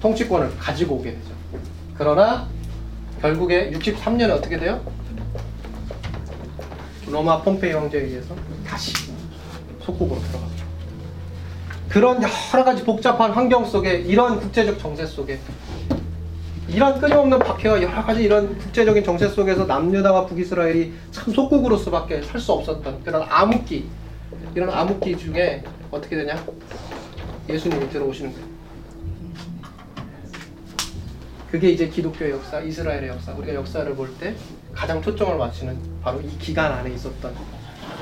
통치권을 가지고 오게 되죠. 그러나 결국에 63년에 어떻게 돼요? 로마 폼페이 형제에 의해서 다시 속국으로 들어가죠. 그런 여러 가지 복잡한 환경 속에 이런 국제적 정세 속에 이런 끊임없는 박해와 여러 가지 이런 국제적인 정세 속에서 남유다와 북이스라엘이 참 속국으로서밖에 살 수 없었던 그런 암흑기 이런 암흑기 중에 어떻게 되냐 예수님이 들어오시는 거예요. 그게 이제 기독교의 역사, 이스라엘의 역사, 우리가 역사를 볼 때 가장 초점을 맞추는 바로 이 기간 안에 있었던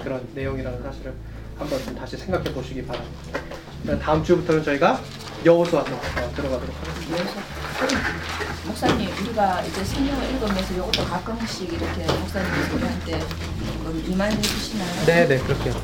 그런 내용이라는 사실을 한번 좀 다시 생각해 보시기 바랍니다. 다음 주부터는 저희가 여호수아로 어, 들어가도록 하겠습니다. 목사님, 우리가 이제 성경을 읽으면서 이것도 가끔씩 이렇게 목사님이 우리한테 그 이만해 주시나요? 네, 네, 그렇게요.